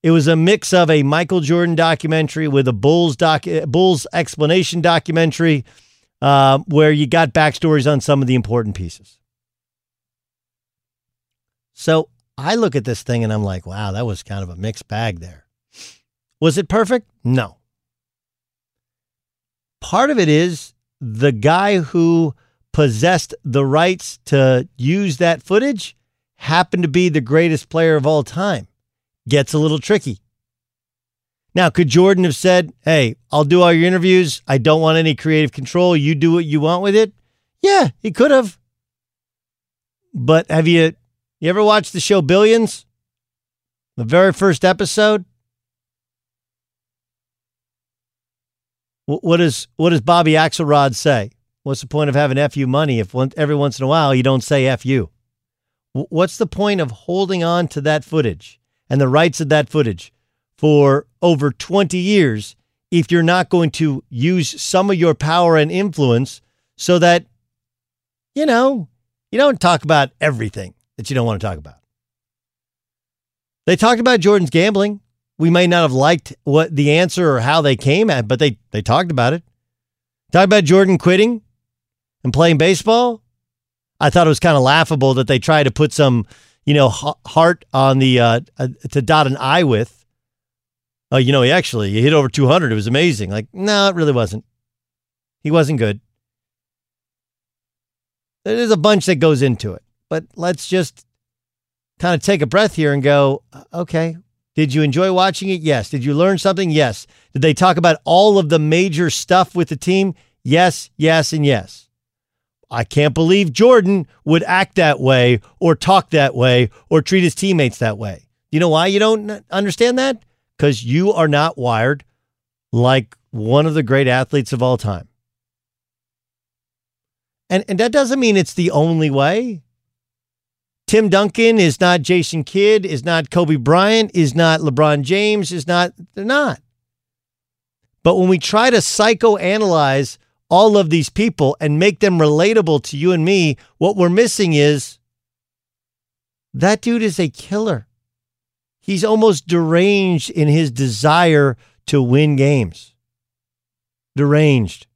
It was a mix of a Michael Jordan documentary with a Bulls doc, Bulls explanation documentary, uh, where you got backstories on some of the important pieces. So I look at this thing and I'm like, wow, that was kind of a mixed bag there. Was it perfect? No. Part of it is the guy who possessed the rights to use that footage happened to be the greatest player of all time. Gets a little tricky. Now, could Jordan have said, Hey, I'll do all your interviews. I don't want any creative control. You do what you want with it? Yeah, he could have. But have you you ever watch the show Billions? The very first episode? What does what does Bobby Axelrod say? What's the point of having FU money if one, every once in a while you don't say FU? What's the point of holding on to that footage and the rights of that footage for over 20 years if you're not going to use some of your power and influence so that, you know, you don't talk about everything that you don't want to talk about? They talked about Jordan's gambling we may not have liked what the answer or how they came at, but they they talked about it. Talked about Jordan quitting and playing baseball. I thought it was kind of laughable that they tried to put some, you know, heart on the uh, uh, to dot an I with. Oh, you know, he actually he hit over 200. It was amazing. Like, no, it really wasn't. He wasn't good. There's a bunch that goes into it, but let's just kind of take a breath here and go, uh, okay, did you enjoy watching it? Yes. Did you learn something? Yes. Did they talk about all of the major stuff with the team? Yes, yes, and yes. I can't believe Jordan would act that way or talk that way or treat his teammates that way. You know why you don't understand that? Because you are not wired like one of the great athletes of all time. And, and that doesn't mean it's the only way. Tim Duncan is not Jason Kidd, is not Kobe Bryant, is not LeBron James, is not, they're not. But when we try to psychoanalyze all of these people and make them relatable to you and me, what we're missing is that dude is a killer. He's almost deranged in his desire to win games. Deranged.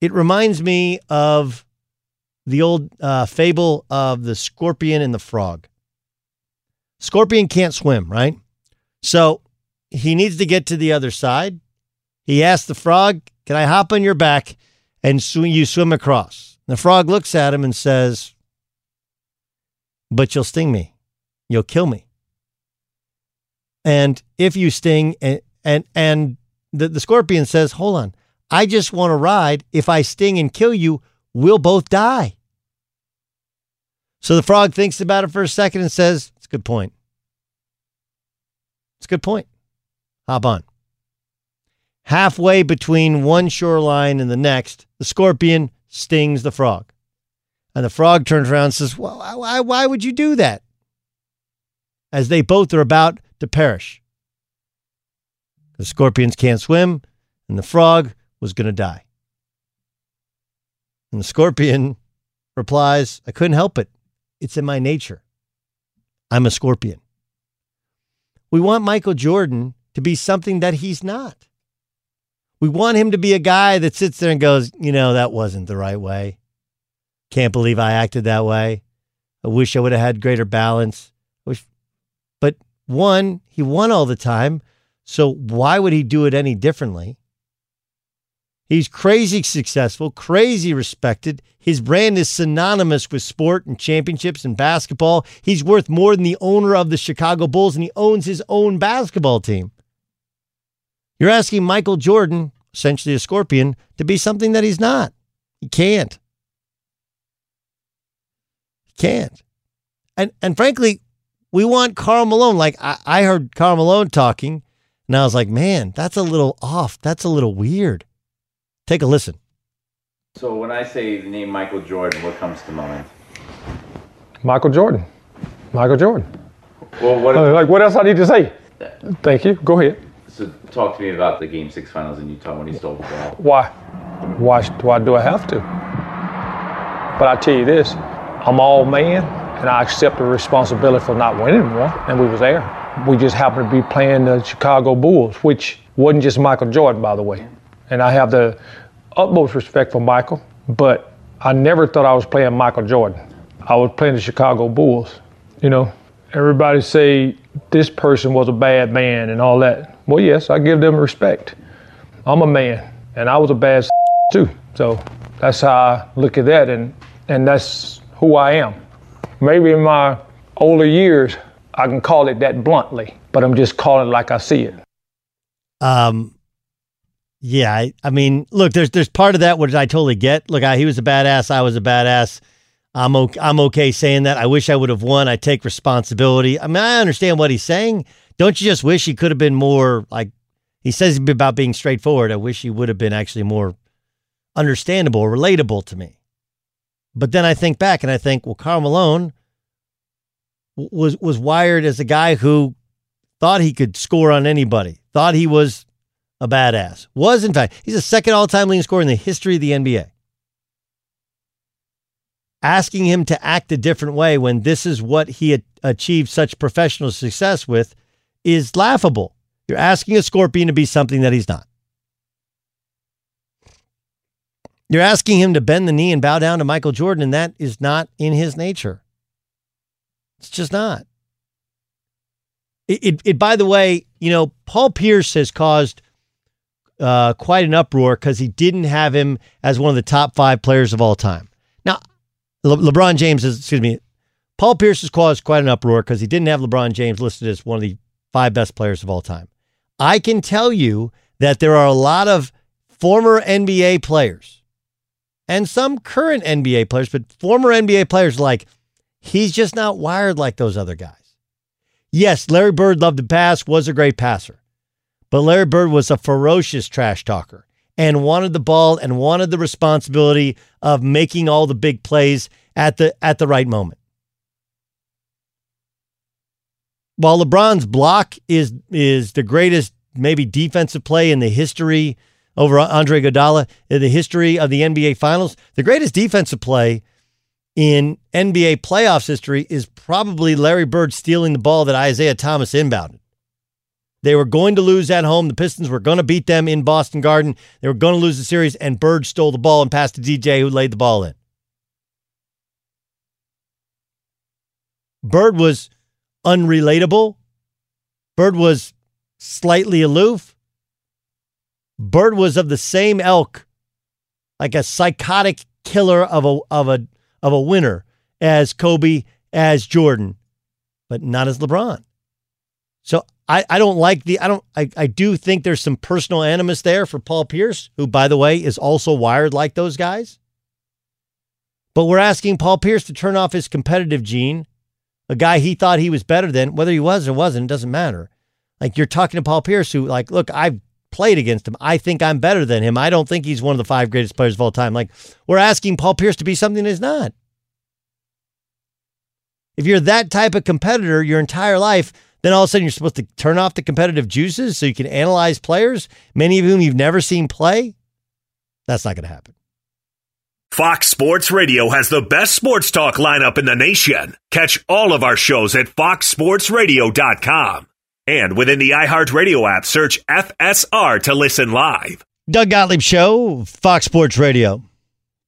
It reminds me of the old uh, fable of the scorpion and the frog. Scorpion can't swim, right? So he needs to get to the other side. He asks the frog, Can I hop on your back and sw- you swim across? The frog looks at him and says, But you'll sting me. You'll kill me. And if you sting, and, and, and the, the scorpion says, Hold on, I just want to ride. If I sting and kill you, we'll both die. So the frog thinks about it for a second and says, It's a good point. It's a good point. Hop on. Halfway between one shoreline and the next, the scorpion stings the frog. And the frog turns around and says, Well, why, why would you do that? As they both are about to perish. The scorpions can't swim, and the frog was going to die. And the scorpion replies, I couldn't help it. It's in my nature. I'm a scorpion. We want Michael Jordan to be something that he's not. We want him to be a guy that sits there and goes, you know, that wasn't the right way. Can't believe I acted that way. I wish I would have had greater balance. But one, he won all the time. So why would he do it any differently? He's crazy successful, crazy respected. His brand is synonymous with sport and championships and basketball. He's worth more than the owner of the Chicago Bulls, and he owns his own basketball team. You're asking Michael Jordan, essentially a scorpion, to be something that he's not. He can't. He can't. And and frankly, we want Karl Malone. Like I, I heard Karl Malone talking, and I was like, man, that's a little off. That's a little weird. Take a listen. So when I say the name Michael Jordan, what comes to mind? Michael Jordan. Michael Jordan. Well, what? Uh, like, what else I need to say? Thank you. Go ahead. So talk to me about the Game Six Finals in Utah when he stole the ball. Why? Why? Why do I have to? But I tell you this, I'm all man, and I accept the responsibility for not winning one, and we was there. We just happened to be playing the Chicago Bulls, which wasn't just Michael Jordan, by the way. And I have the utmost respect for Michael, but I never thought I was playing Michael Jordan. I was playing the Chicago Bulls. You know, everybody say this person was a bad man and all that. Well, yes, I give them respect. I'm a man, and I was a bad too. So that's how I look at that, and and that's who I am. Maybe in my older years, I can call it that bluntly, but I'm just calling it like I see it. Um, yeah, I, I mean, look, there's there's part of that which I totally get. Look, I, he was a badass. I was a badass. I'm okay, I'm okay saying that. I wish I would have won. I take responsibility. I mean, I understand what he's saying. Don't you just wish he could have been more like he says about being straightforward? I wish he would have been actually more understandable, relatable to me. But then I think back and I think, well, Karl Malone was was wired as a guy who thought he could score on anybody, thought he was a badass. Was in fact, he's the second all-time leading scorer in the history of the NBA. Asking him to act a different way when this is what he achieved such professional success with is laughable. You're asking a scorpion to be something that he's not. You're asking him to bend the knee and bow down to Michael Jordan, and that is not in his nature. It's just not. It, it, it by the way, you know, Paul Pierce has caused uh, quite an uproar because he didn't have him as one of the top five players of all time. Now, Le- LeBron James is, excuse me, Paul Pierce has caused quite an uproar because he didn't have LeBron James listed as one of the five best players of all time. I can tell you that there are a lot of former NBA players and some current NBA players, but former NBA players like he's just not wired like those other guys. Yes, Larry Bird loved to pass, was a great passer. But Larry Bird was a ferocious trash talker and wanted the ball and wanted the responsibility of making all the big plays at the at the right moment. While LeBron's block is is the greatest maybe defensive play in the history over Andre Iguodala in the history of the NBA Finals, the greatest defensive play in NBA playoffs history is probably Larry Bird stealing the ball that Isiah Thomas inbounded. They were going to lose at home. The Pistons were going to beat them in Boston Garden. They were going to lose the series, and Bird stole the ball and passed to DJ, who laid the ball in. Bird was unrelatable. Bird was slightly aloof. Bird was of the same elk, like a psychotic killer of a of a of a winner as Kobe, as Jordan, but not as LeBron. So I, I don't like the I don't I, I do think there's some personal animus there for Paul Pierce, who by the way is also wired like those guys. But we're asking Paul Pierce to turn off his competitive gene, a guy he thought he was better than, whether he was or wasn't, it doesn't matter. Like you're talking to Paul Pierce, who like, look, I've played against him. I think I'm better than him. I don't think he's one of the five greatest players of all time. Like we're asking Paul Pierce to be something he's not. If you're that type of competitor your entire life, then all of a sudden you're supposed to turn off the competitive juices so you can analyze players, many of whom you've never seen play. That's not going to happen. Fox Sports Radio has the best sports talk lineup in the nation. Catch all of our shows at foxsportsradio.com. And within the iHeartRadio app, search FSR to listen live. Doug Gottlieb Show, Fox Sports Radio.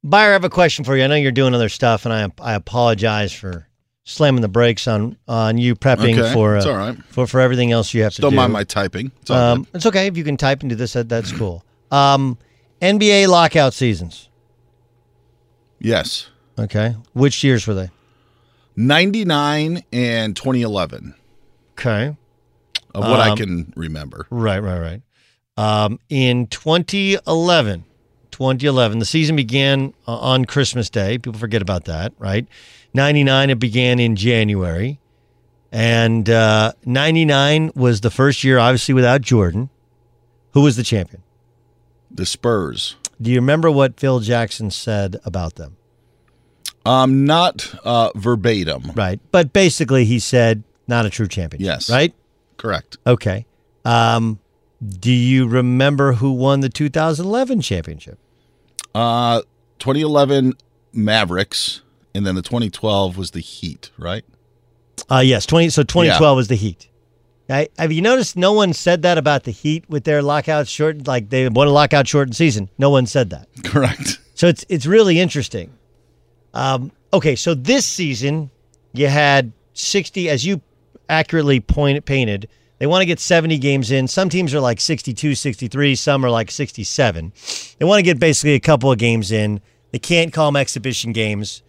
Buyer, I have a question for you. I know you're doing other stuff, and I I apologize for slamming the brakes on on you prepping Okay, for uh, all right. for for everything else you have to Don't do. mind my typing. It's all um, it's okay if you can type and do this. That, that's cool. Um, NBA lockout seasons. Yes. Okay. Which years were they? 99 and 2011 Okay. of what I Um, can remember. Right, right, right. Um, in 2011, 2011, the season began uh, on Christmas Day. People forget about that, right? 99, it began in January. And uh, 99 was the first year, obviously, without Jordan. Who was the champion? The Spurs. Do you remember what Phil Jackson said about them? Um, not uh, verbatim. Right. But basically, he said, not a true champion. Yes. Right? Correct. Okay. Um, do you remember who won the 2011 championship? Uh, 2011 Mavericks, and then the 2012 was the Heat, right? Uh, yes, 20. So 2012 was the Heat. I, have you noticed no one said that about the Heat with their lockout short? Like they won a lockout shortened season. No one said that. Correct. So it's it's really interesting. Um, okay, so this season you had 60, as you accurately point, painted. They want to get 70 games in. Some teams are like 62, 63. Some are like 67. They want to get basically a couple of games in. They can't call them exhibition games,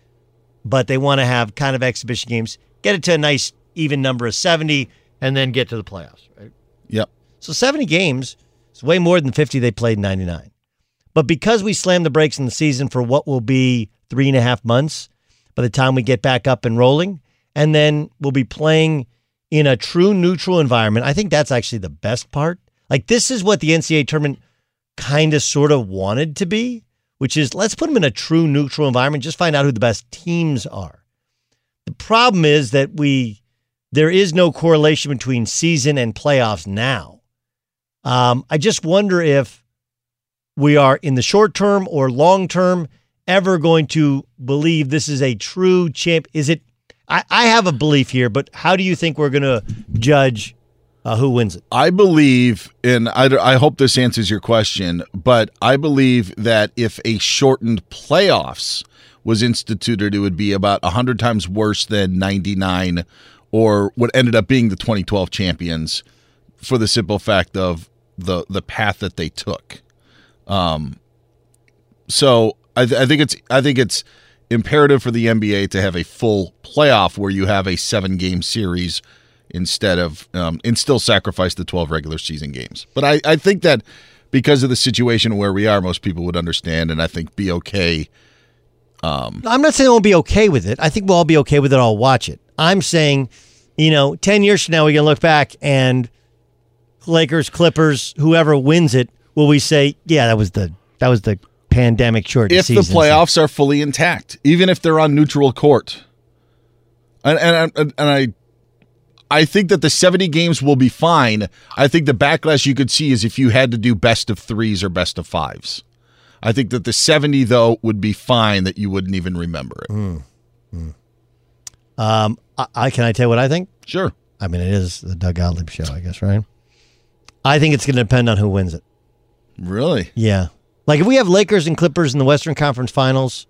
but they want to have kind of exhibition games. Get it to a nice even number of 70 and then get to the playoffs, right? Yep. So 70 games is way more than 50 they played in 99. But because we slammed the brakes in the season for what will be three and a half months by the time we get back up and rolling, and then we'll be playing in a true neutral environment, I think that's actually the best part. Like, this is what the NCAA tournament kind of sort of wanted to be, which is let's put them in a true neutral environment, just find out who the best teams are. The problem is that we there is no correlation between season and playoffs now. Um, I just wonder if we are in the short term or long term ever going to believe this is a true champ. Is it? I, I have a belief here, but how do you think we're going to judge uh, who wins it? I believe, and I, I hope this answers your question, but I believe that if a shortened playoffs was instituted, it would be about 100 times worse than 99 or what ended up being the 2012 champions for the simple fact of the the path that they took. Um, so I, th- I think it's I think it's imperative for the NBA to have a full playoff where you have a seven game series instead of um, and still sacrifice the 12 regular season games. But I, I think that because of the situation where we are, most people would understand and I think be okay. Um, I'm not saying won't be okay with it. I think we'll all be okay with it. I'll watch it. I'm saying, you know, 10 years from now, we can look back and Lakers, Clippers, whoever wins it, will we say, yeah, that was the that was the pandemic short if the playoffs are fully intact, even if they're on neutral court. And and and, and I I think that the 70 games will be fine. I think the backlash you could see is if you had to do best of 3s or best of 5s. I think that the 70 though would be fine that you wouldn't even remember it. Mm. Mm. Um, I, I can I tell you what I think? Sure. I mean, it is the Doug Gottlieb show, I guess, right? I think it's going to depend on who wins it. Really? Yeah. Like if we have Lakers and Clippers in the Western Conference Finals,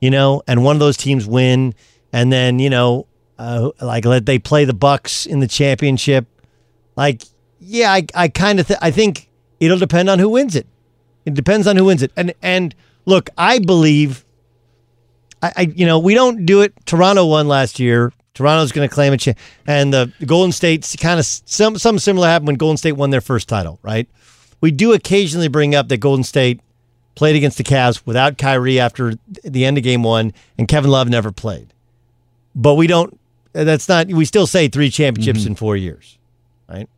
you know, and one of those teams win, and then you know, uh, like let they play the Bucks in the championship, like yeah, I I kind of th- I think it'll depend on who wins it. It depends on who wins it, and and look, I believe. I, I you know we don't do it. Toronto won last year. Toronto's going to claim a chance, and the Golden State's kind of some some similar happened when Golden State won their first title, right? We do occasionally bring up that Golden State played against the Cavs without Kyrie after the end of game one, and Kevin Love never played. But we don't, that's not, we still say three championships Mm-hmm. in four years, right?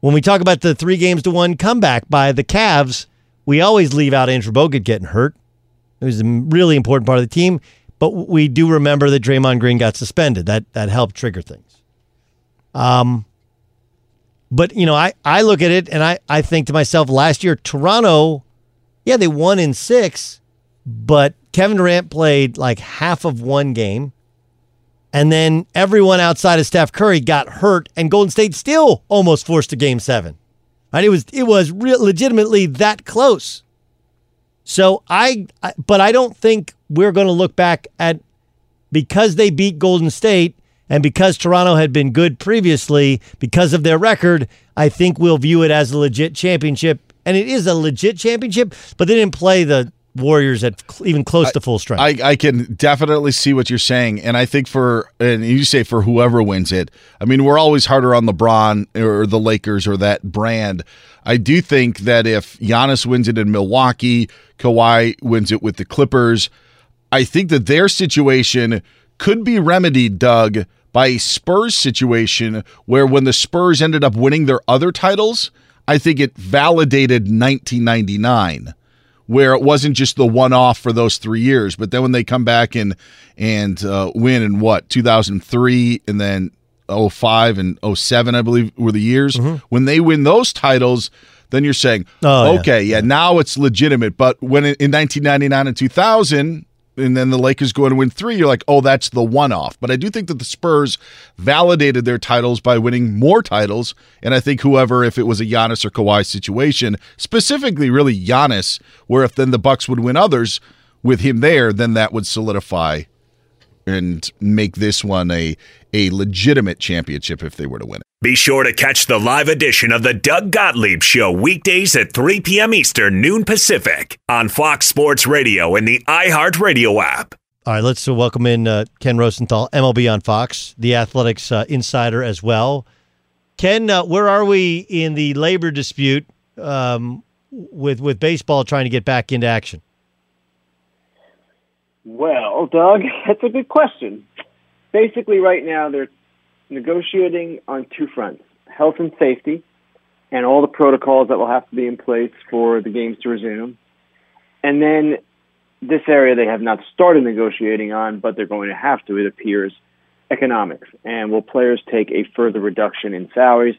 When we talk about the three games to one comeback by the Cavs, we always leave out Andrew Bogut getting hurt. It was a really important part of the team, but we do remember that Draymond Green got suspended. That that helped trigger things. Um, but you know, I I look at it and I I think to myself, last year Toronto, yeah, they won in six, but Kevin Durant played like half of one game, and then everyone outside of Steph Curry got hurt, and Golden State still almost forced a game seven. Right? It was it was real, legitimately that close. So I, I but I don't think we're going to look back at because they beat Golden State and because Toronto had been good previously because of their record, I think we'll view it as a legit championship. And it is a legit championship, but they didn't play the Warriors at even close to full strength. I, I can definitely see what you're saying, and I think for and you say for whoever wins it. I mean, we're always harder on LeBron or the Lakers or that brand. I do think that if Giannis wins it in Milwaukee, Kawhi wins it with the Clippers, I think that their situation could be remedied, Doug, by a Spurs situation where when the Spurs ended up winning their other titles, I think it validated 1999 where it wasn't just the one off for those three years. But then when they come back and and uh, win in what 2003 and then 05 and 07, I believe were the years when they win those titles. Then you're saying, Oh, yeah. okay, yeah, now it's legitimate. But when in 1999 and 2000, and then the Lakers go and win three, you're like, oh, that's the one off. But I do think that the Spurs validated their titles by winning more titles. And I think whoever, if it was a Giannis or Kawhi situation, specifically really Giannis, where if then the Bucks would win others with him there, then that would solidify and make this one a a legitimate championship if they were to win it. Be sure to catch the live edition of the Doug Gottlieb Show weekdays at 3 p.m. Eastern, noon Pacific on Fox Sports Radio and the iHeartRadio app. All right, let's uh, welcome in uh, Ken Rosenthal, MLB on Fox, the athletics uh, insider as well. Ken, uh, where are we in the labor dispute um, with with baseball trying to get back into action? Well, Doug, that's a good question. Basically, right now they're negotiating on two fronts health and safety, and all the protocols that will have to be in place for the games to resume. And then this area they have not started negotiating on, but they're going to have to, it appears, economics. And will players take a further reduction in salaries?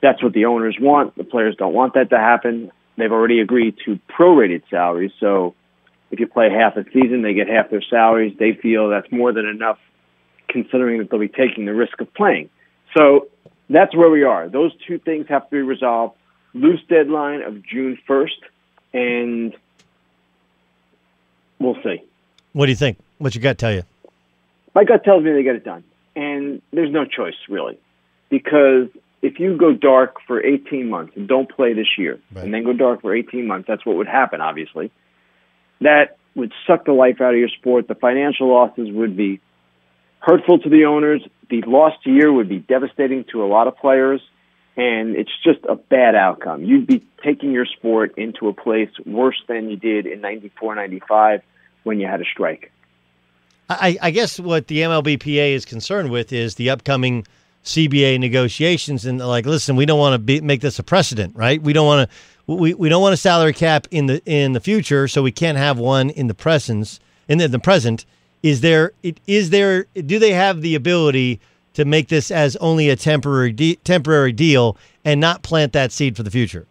That's what the owners want. The players don't want that to happen. They've already agreed to prorated salaries. So if you play half a season, they get half their salaries. They feel that's more than enough considering that they'll be taking the risk of playing. So that's where we are. Those two things have to be resolved. Loose deadline of June 1st, and we'll see. What do you think? What's your gut tell you? My gut tells me they get it done. And there's no choice, really. Because if you go dark for 18 months and don't play this year, and then go dark for 18 months, that's what would happen, obviously. That would suck the life out of your sport. The financial losses would be hurtful to the owners. The lost year would be devastating to a lot of players. And it's just a bad outcome. You'd be taking your sport into a place worse than you did in 94, 95 when you had a strike. I, I guess what the MLBPA is concerned with is the upcoming CBA negotiations, and like, listen, we don't want to be, make this a precedent, right? We don't want to we, we don't want a salary cap in the in the future, so we can't have one in the presence in the, the present. Is there is there do they have the ability to make this as only a temporary de- temporary deal and not plant that seed for the future?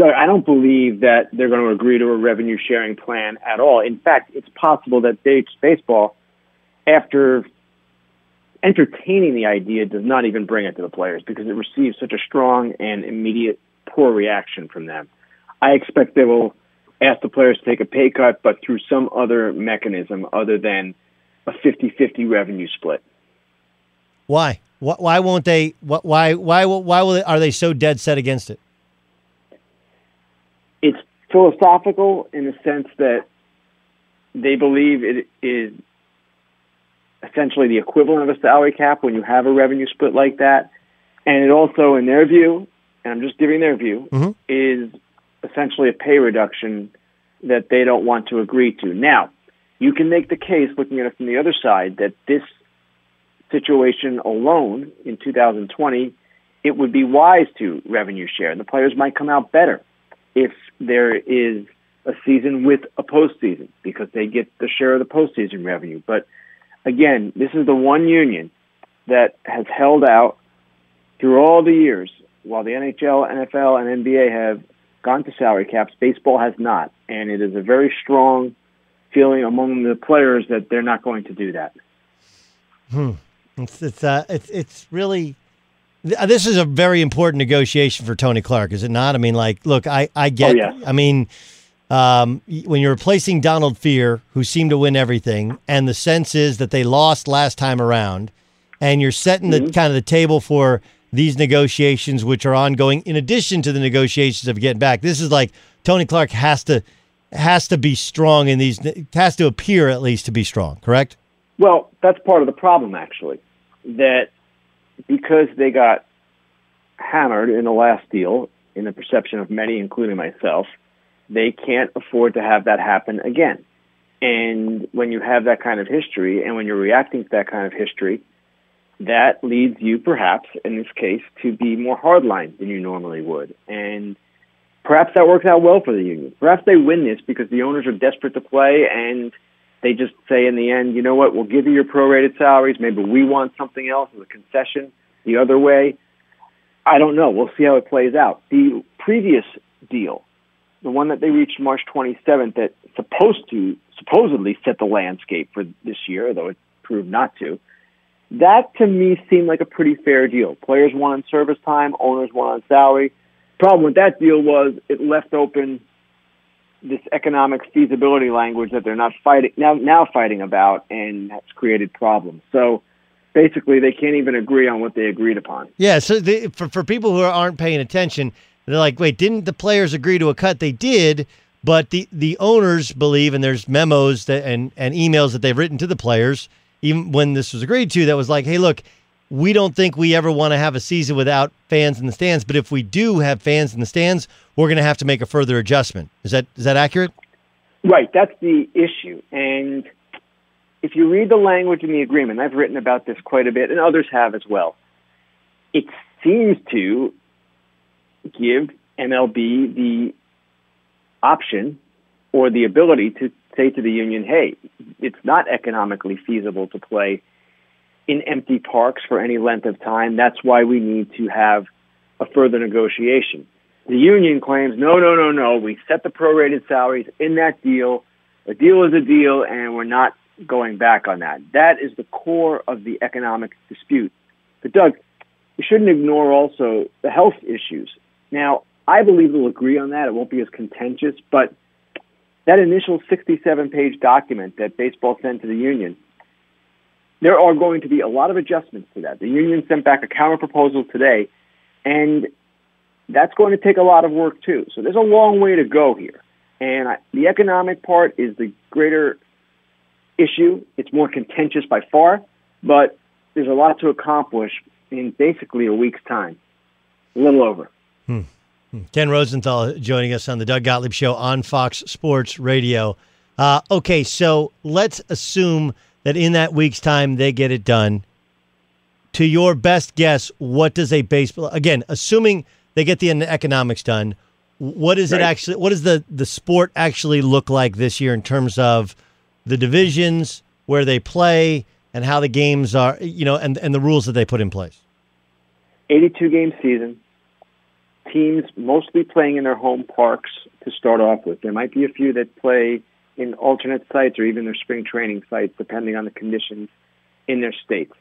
I don't believe that they're going to agree to a revenue sharing plan at all. In fact, it's possible that Dave's Baseball, after entertaining the idea, does not even bring it to the players because it receives such a strong and immediate poor reaction from them. I expect they will ask the players to take a pay cut, but through some other mechanism other than a 50 50 revenue split. Why? Why, why won't they? Why? Why? Why? Why will? They, are they so dead set against it? it's philosophical in the sense that they believe it is essentially the equivalent of a salary cap when you have a revenue split like that. And it also, in their view, and I'm just giving their view, mm-hmm. is essentially a pay reduction that they don't want to agree to. Now, you can make the case, looking at it from the other side, that this situation alone in 2020, it would be wise to revenue share, and the players might come out better if there is a season with a postseason because they get the share of the postseason revenue. But again, this is the one union that has held out through all the years while the NHL, NFL, and NBA have gone to salary caps. Baseball has not, and it is a very strong feeling among the players that they're not going to do that. Hmm. It's it's uh, it's it's really. This is a very important negotiation for Tony Clark, is it not? I mean, like, look, I I get. yes. I mean, um, when you're replacing Donald Fehr, who seemed to win everything, and the sense is that they lost last time around, and you're setting the kind of the table for these negotiations, which are ongoing, in addition to the negotiations of getting back. This is like Tony Clark has to has to be strong in these. Has to appear at least to be strong. Correct? Well, that's part of the problem, actually. That because they got hammered in the last deal, in the perception of many, including myself, they can't afford to have that happen again. And when you have that kind of history, and when you're reacting to that kind of history, that leads you, perhaps, in this case, to be more hardline than you normally would. And perhaps that works out well for the union. Perhaps they win this because the owners are desperate to play and they just say in the end, you know what, we'll give you your prorated salaries. Maybe we want something else as a concession the other way. I don't know. We'll see how it plays out. The previous deal, the one that they reached March 27th, that supposed to supposedly set the landscape for this year, though it proved not to. That to me seemed like a pretty fair deal. Players won on service time, owners won on salary. Problem with that deal was it left open this economic feasibility language that they're not fighting now now fighting about, and that's created problems. So basically, they can't even agree on what they agreed upon. Yeah. So the, for for people who aren't paying attention, they're like, wait, didn't the players agree to a cut? They did. But the, the owners believe, and there's memos that, and, and emails that they've written to the players, even when this was agreed to, that was like, hey, look, we don't think we ever want to have a season without fans in the stands. But if we do have fans in the stands, we're going to have to make a further adjustment. Is that is that accurate? Right. That's the issue. And if you read the language in the agreement, I've written about this quite a bit, and others have as well. It seems to give MLB the option or the ability to say to the union, hey, it's not economically feasible to play in empty parks for any length of time. That's why we need to have a further negotiation. The union claims, no, no, no, no. We set the prorated salaries in that deal. A deal is a deal, and we're not going back on that. That is the core of the economic dispute. But, Doug, you shouldn't ignore also the health issues. Now, I believe we'll agree on that. It won't be as contentious, but that initial 67 page document that baseball sent to the union, there are going to be a lot of adjustments to that. The union sent back a counter proposal today, and that's going to take a lot of work too. So there's a long way to go here. And I, the economic part is the greater issue. It's more contentious by far, but there's a lot to accomplish in basically a week's time, a little over. Hmm. Ken Rosenthal joining us on the Doug Gottlieb Show on Fox Sports Radio. Uh, okay, so let's assume that in that week's time they get it done. To your best guess, what does a baseball again, assuming they get the economics done, what is right. it actually? What does the the sport actually look like this year in terms of the divisions, where they play, and how the games are, you know, and and the rules that they put in place? Eighty-two game season teams mostly playing in their home parks to start off with. There might be a few that play in alternate sites or even their spring training sites, depending on the conditions in their states.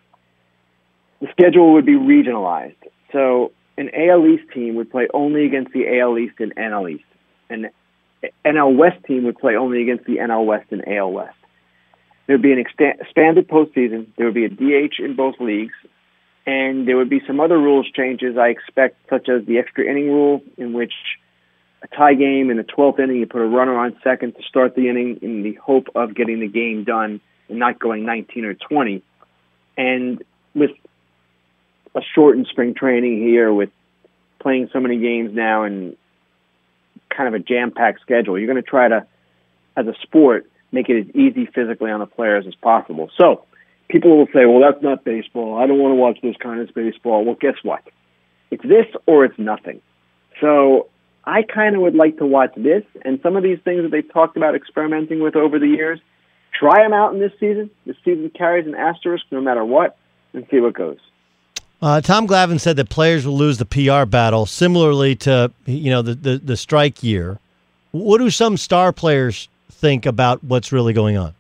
The schedule would be regionalized. So an AL East team would play only against the AL East and NL East. An NL West team would play only against the NL West and AL West. There would be an expanded postseason. There would be a DH in both leagues, and there would be some other rules changes I expect, such as the extra inning rule, in which a tie game in the 12th inning, you put a runner on second to start the inning in the hope of getting the game done and not going 19 or 20. And with a shortened spring training here, with playing so many games now and kind of a jam packed schedule, you're going to try to, as a sport, make it as easy physically on the players as possible. So, people will say, well, that's not baseball. I don't want to watch this kind of baseball. Well, guess what? It's this or it's nothing. So I kind of would like to watch this and some of these things that they've talked about experimenting with over the years. Try them out in this season. This season carries an asterisk no matter what, and see what goes. Uh, Tom Glavine said that players will lose the PR battle, similarly to you know the, the, the strike year. What do some star players think about what's really going on?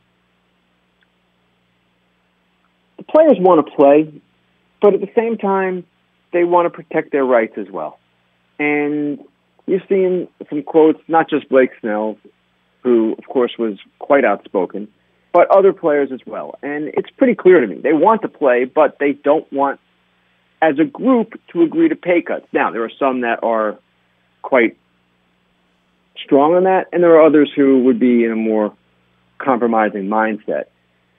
the players want to play, but at the same time, they want to protect their rights as well. And you've seen some quotes, not just Blake Snell, who, of course, was quite outspoken, but other players as well. And it's pretty clear to me. They want to play, but they don't want, as a group, to agree to pay cuts. Now, there are some that are quite strong on that, and there are others who would be in a more compromising mindset.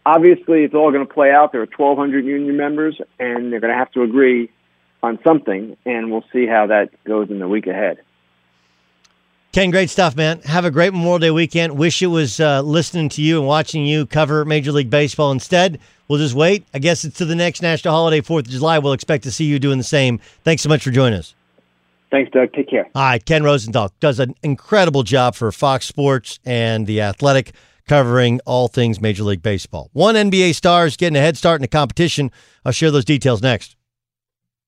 Obviously, it's all going to play out. There are 1,200 union members, and they're going to have to agree on something, and we'll see how that goes in the week ahead. Ken, great stuff, man. Have a great Memorial Day weekend. Wish it was uh, listening to you and watching you cover Major League Baseball instead. We'll just wait. I guess it's to the next national holiday, 4th of July. We'll expect to see you doing the same. Thanks so much for joining us. Thanks, Doug. Take care. All right, Ken Rosenthal does an incredible job for Fox Sports and The Athletic, covering all things Major League Baseball. One NBA star is getting a head start in the competition. I'll share those details next.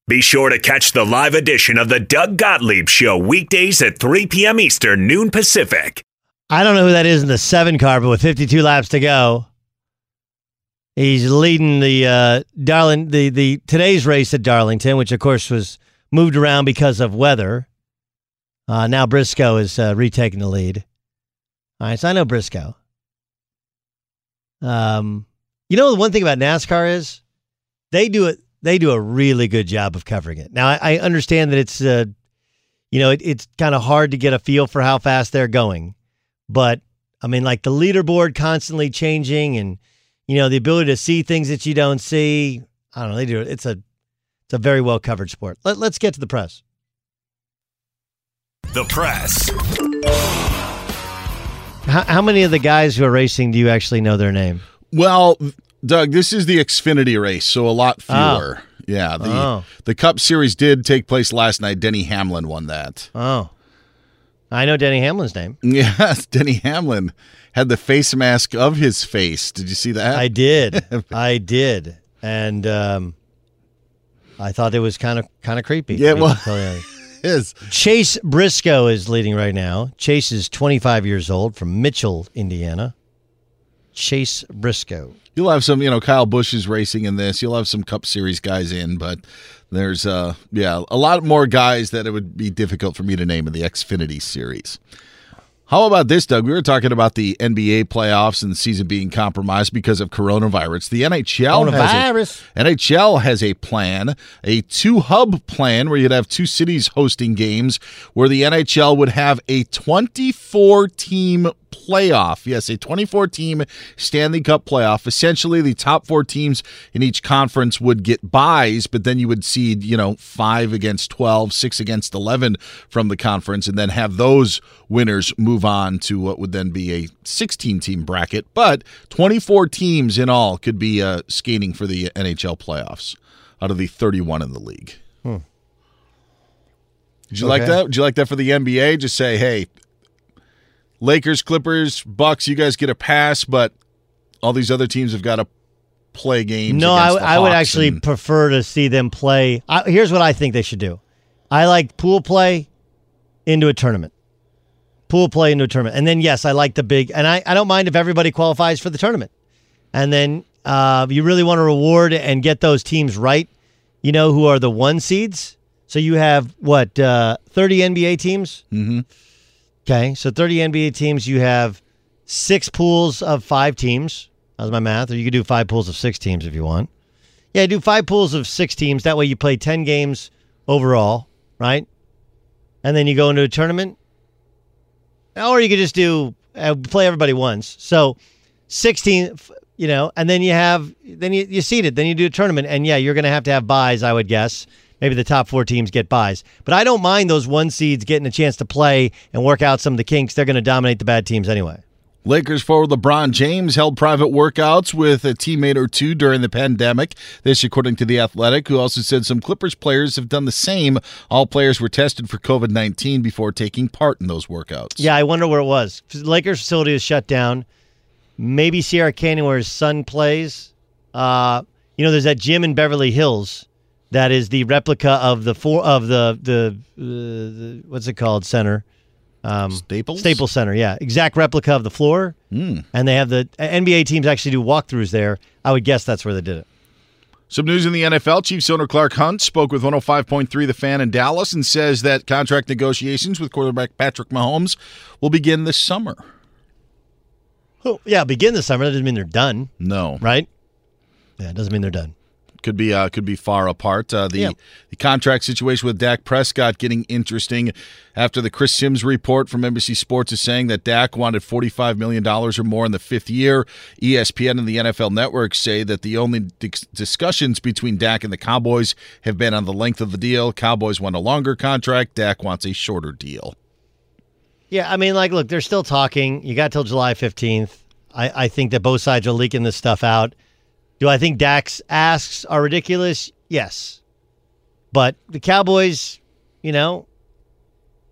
Be sure to catch the live edition of the Doug Gottlieb Show weekdays at 3 p.m. Eastern, noon Pacific. I don't know who that is in the seven car, but with 52 laps to go, he's leading the uh, Darling the the today's race at Darlington, which of course was moved around because of weather. Uh, now Briscoe is uh, retaking the lead. All right, so I know Briscoe. Um, you know the one thing about NASCAR is they do it. They do a really good job of covering it. Now I, I understand that it's uh, you know, it, it's kind of hard to get a feel for how fast they're going, but I mean, like the leaderboard constantly changing, and you know, the ability to see things that you don't see. I don't know. They do. It's a it's a very well covered sport. Let, let's get to the press. The press. How, how many of the guys who are racing do you actually know their name? Well, Doug, this is the Xfinity race, so a lot Oh. fewer. Yeah, the Oh. the Cup Series did take place last night. Denny Hamlin won that. Oh, I know Denny Hamlin's name. Yes, Denny Hamlin had the face mask of his face. Did you see that? I did. I did, and um, I thought it was kind of kind of creepy. Yeah, well, is. Chase Briscoe is leading right now. Chase is 25 years old from Mitchell, Indiana. Chase Briscoe. You'll have some, you know, Kyle Busch is racing in this. You'll have some Cup Series guys in, but there's, uh, yeah, a lot more guys that it would be difficult for me to name in the Xfinity series. How about this, Doug? We were talking about the NBA playoffs and the season being compromised because of coronavirus. The NHL has a, NHL has a plan, a two hub plan where you'd have two cities hosting games where the NHL would have a 24 team playoff. Yes, a 24 team Stanley Cup playoff. Essentially, the top four teams in each conference would get buys, but then you would seed, you know, five against 12, six against 11 from the conference, and then have those winners move on to what would then be a 16 team bracket. But 24 teams in all could be uh, skating for the NHL playoffs out of the 31 in the league. Hmm. Did you like that? Would you like that for the NBA? Just say, hey, Lakers, Clippers, Bucks, you guys get a pass, but all these other teams have got to play games. No, I, I would actually and- prefer to see them play. I, here's what I think they should do. I like pool play into a tournament. Pool play into a tournament. And then, yes, I like the big, and I, I don't mind if everybody qualifies for the tournament. And then uh, you really want to reward and get those teams right, you know, who are the one seeds. So you have what, uh, 30 NBA teams? Mm-hmm. Okay, so 30 NBA teams, you have six pools of five teams. That's my math. Or you could do five pools of six teams if you want. Yeah, do five pools of six teams. That way you play 10 games overall, right? And then you go into a tournament. Or you could just do uh, play everybody once. So 16, you know, and then you have, then you, you seed it. Then you do a tournament. And yeah, you're going to have to have buys, I would guess. Maybe the top four teams get buys. But I don't mind those one seeds getting a chance to play and work out some of the kinks. They're going to dominate the bad teams anyway. Lakers forward LeBron James held private workouts with a teammate or two during the pandemic. This, according to The Athletic, who also said some Clippers players have done the same. All players were tested for COVID 19 before taking part in those workouts. Yeah, I wonder where it was. Lakers facility is shut down. Maybe Sierra Canyon, where his son plays. Uh, you know, there's that gym in Beverly Hills that is the replica of the four of the the, uh, the what's it called center. Um, Staples? Staples Center, yeah, exact replica of the floor, Mm. and they have the NBA teams actually do walkthroughs there. I would guess that's where they did it. Some news in the NFL. Chiefs owner Clark Hunt spoke with 105.3 The Fan in Dallas and says that contract negotiations with quarterback Patrick Mahomes will begin this summer. Oh, yeah, begin the summer. That doesn't mean they're done, No. right? Yeah, it doesn't mean they're done. Could be uh, could be far apart. Uh, the Yeah. the contract situation with Dak Prescott getting interesting after the Chris Simms report from NBC Sports is saying that Dak wanted forty five million dollars or more in the fifth year. ESPN and the NFL Network say that the only dis- discussions between Dak and the Cowboys have been on the length of the deal. Cowboys want a longer contract. Dak wants a shorter deal. Yeah, I mean, like, look, they're still talking. You got till July 15th. I, I think that both sides are leaking this stuff out. Do I think Dak's asks are ridiculous? Yes. But the Cowboys, you know,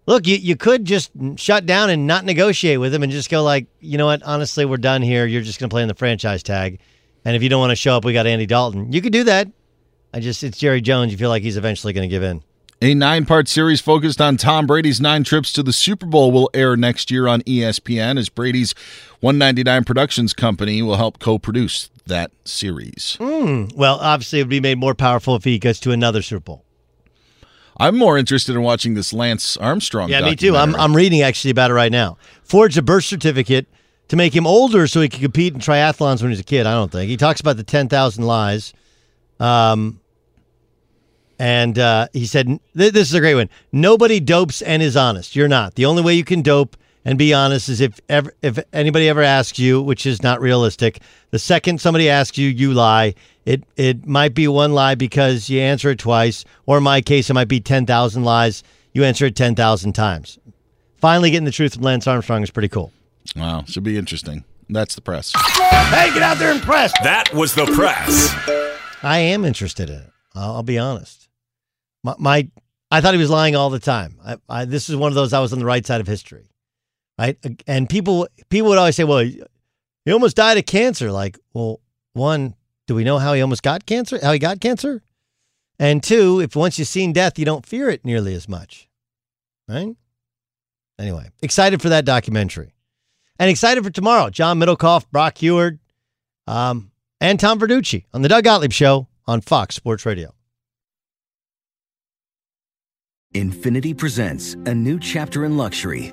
look, you, you could just shut down and not negotiate with him and just go, like, you know what? Honestly, we're done here. You're just going to play in the franchise tag. And if you don't want to show up, we got Andy Dalton. You could do that. I just, it's Jerry Jones. You feel like he's eventually going to give in. A nine part series focused on Tom Brady's nine trips to the Super Bowl will air next year on ESPN as Brady's 199 Productions Company will help co produce that series. Mm. Well, obviously, it would be made more powerful if he goes to another Super Bowl. I'm more interested in watching this Lance Armstrong. Yeah, me too. I'm. I'm reading actually about it right now. Forged a birth certificate to make him older so he could compete in triathlons when he was a kid. I don't think he talks about the ten thousand lies. Um, and uh, he said, th- "This is a great one. Nobody dopes and is honest. You're not. The only way you can dope and be honest is if ever, if anybody ever asks you, which is not realistic. The second somebody asks you, you lie. It it might be one lie because you answer it twice, or in my case, it might be ten thousand lies. You answer it ten thousand times. Finally, getting the truth from Lance Armstrong is pretty cool. Wow, should be interesting. That's the press. Hey, get out there and press. That was the press. I am interested in it. I'll, I'll be honest. My, my, I thought he was lying all the time. I, I, this is one of those I was on the right side of history, right? And people, people would always say, "Well, he almost died of cancer." Like, well, one, do we know how he almost got cancer? How he got cancer? And two, if once you've seen death, you don't fear it nearly as much, right? Anyway, excited for that documentary, and excited for tomorrow. Jon Middlekauff, Brock Huard, um, and Tom Verducci on the Doug Gottlieb Show on Fox Sports Radio. Infiniti presents a new chapter in luxury,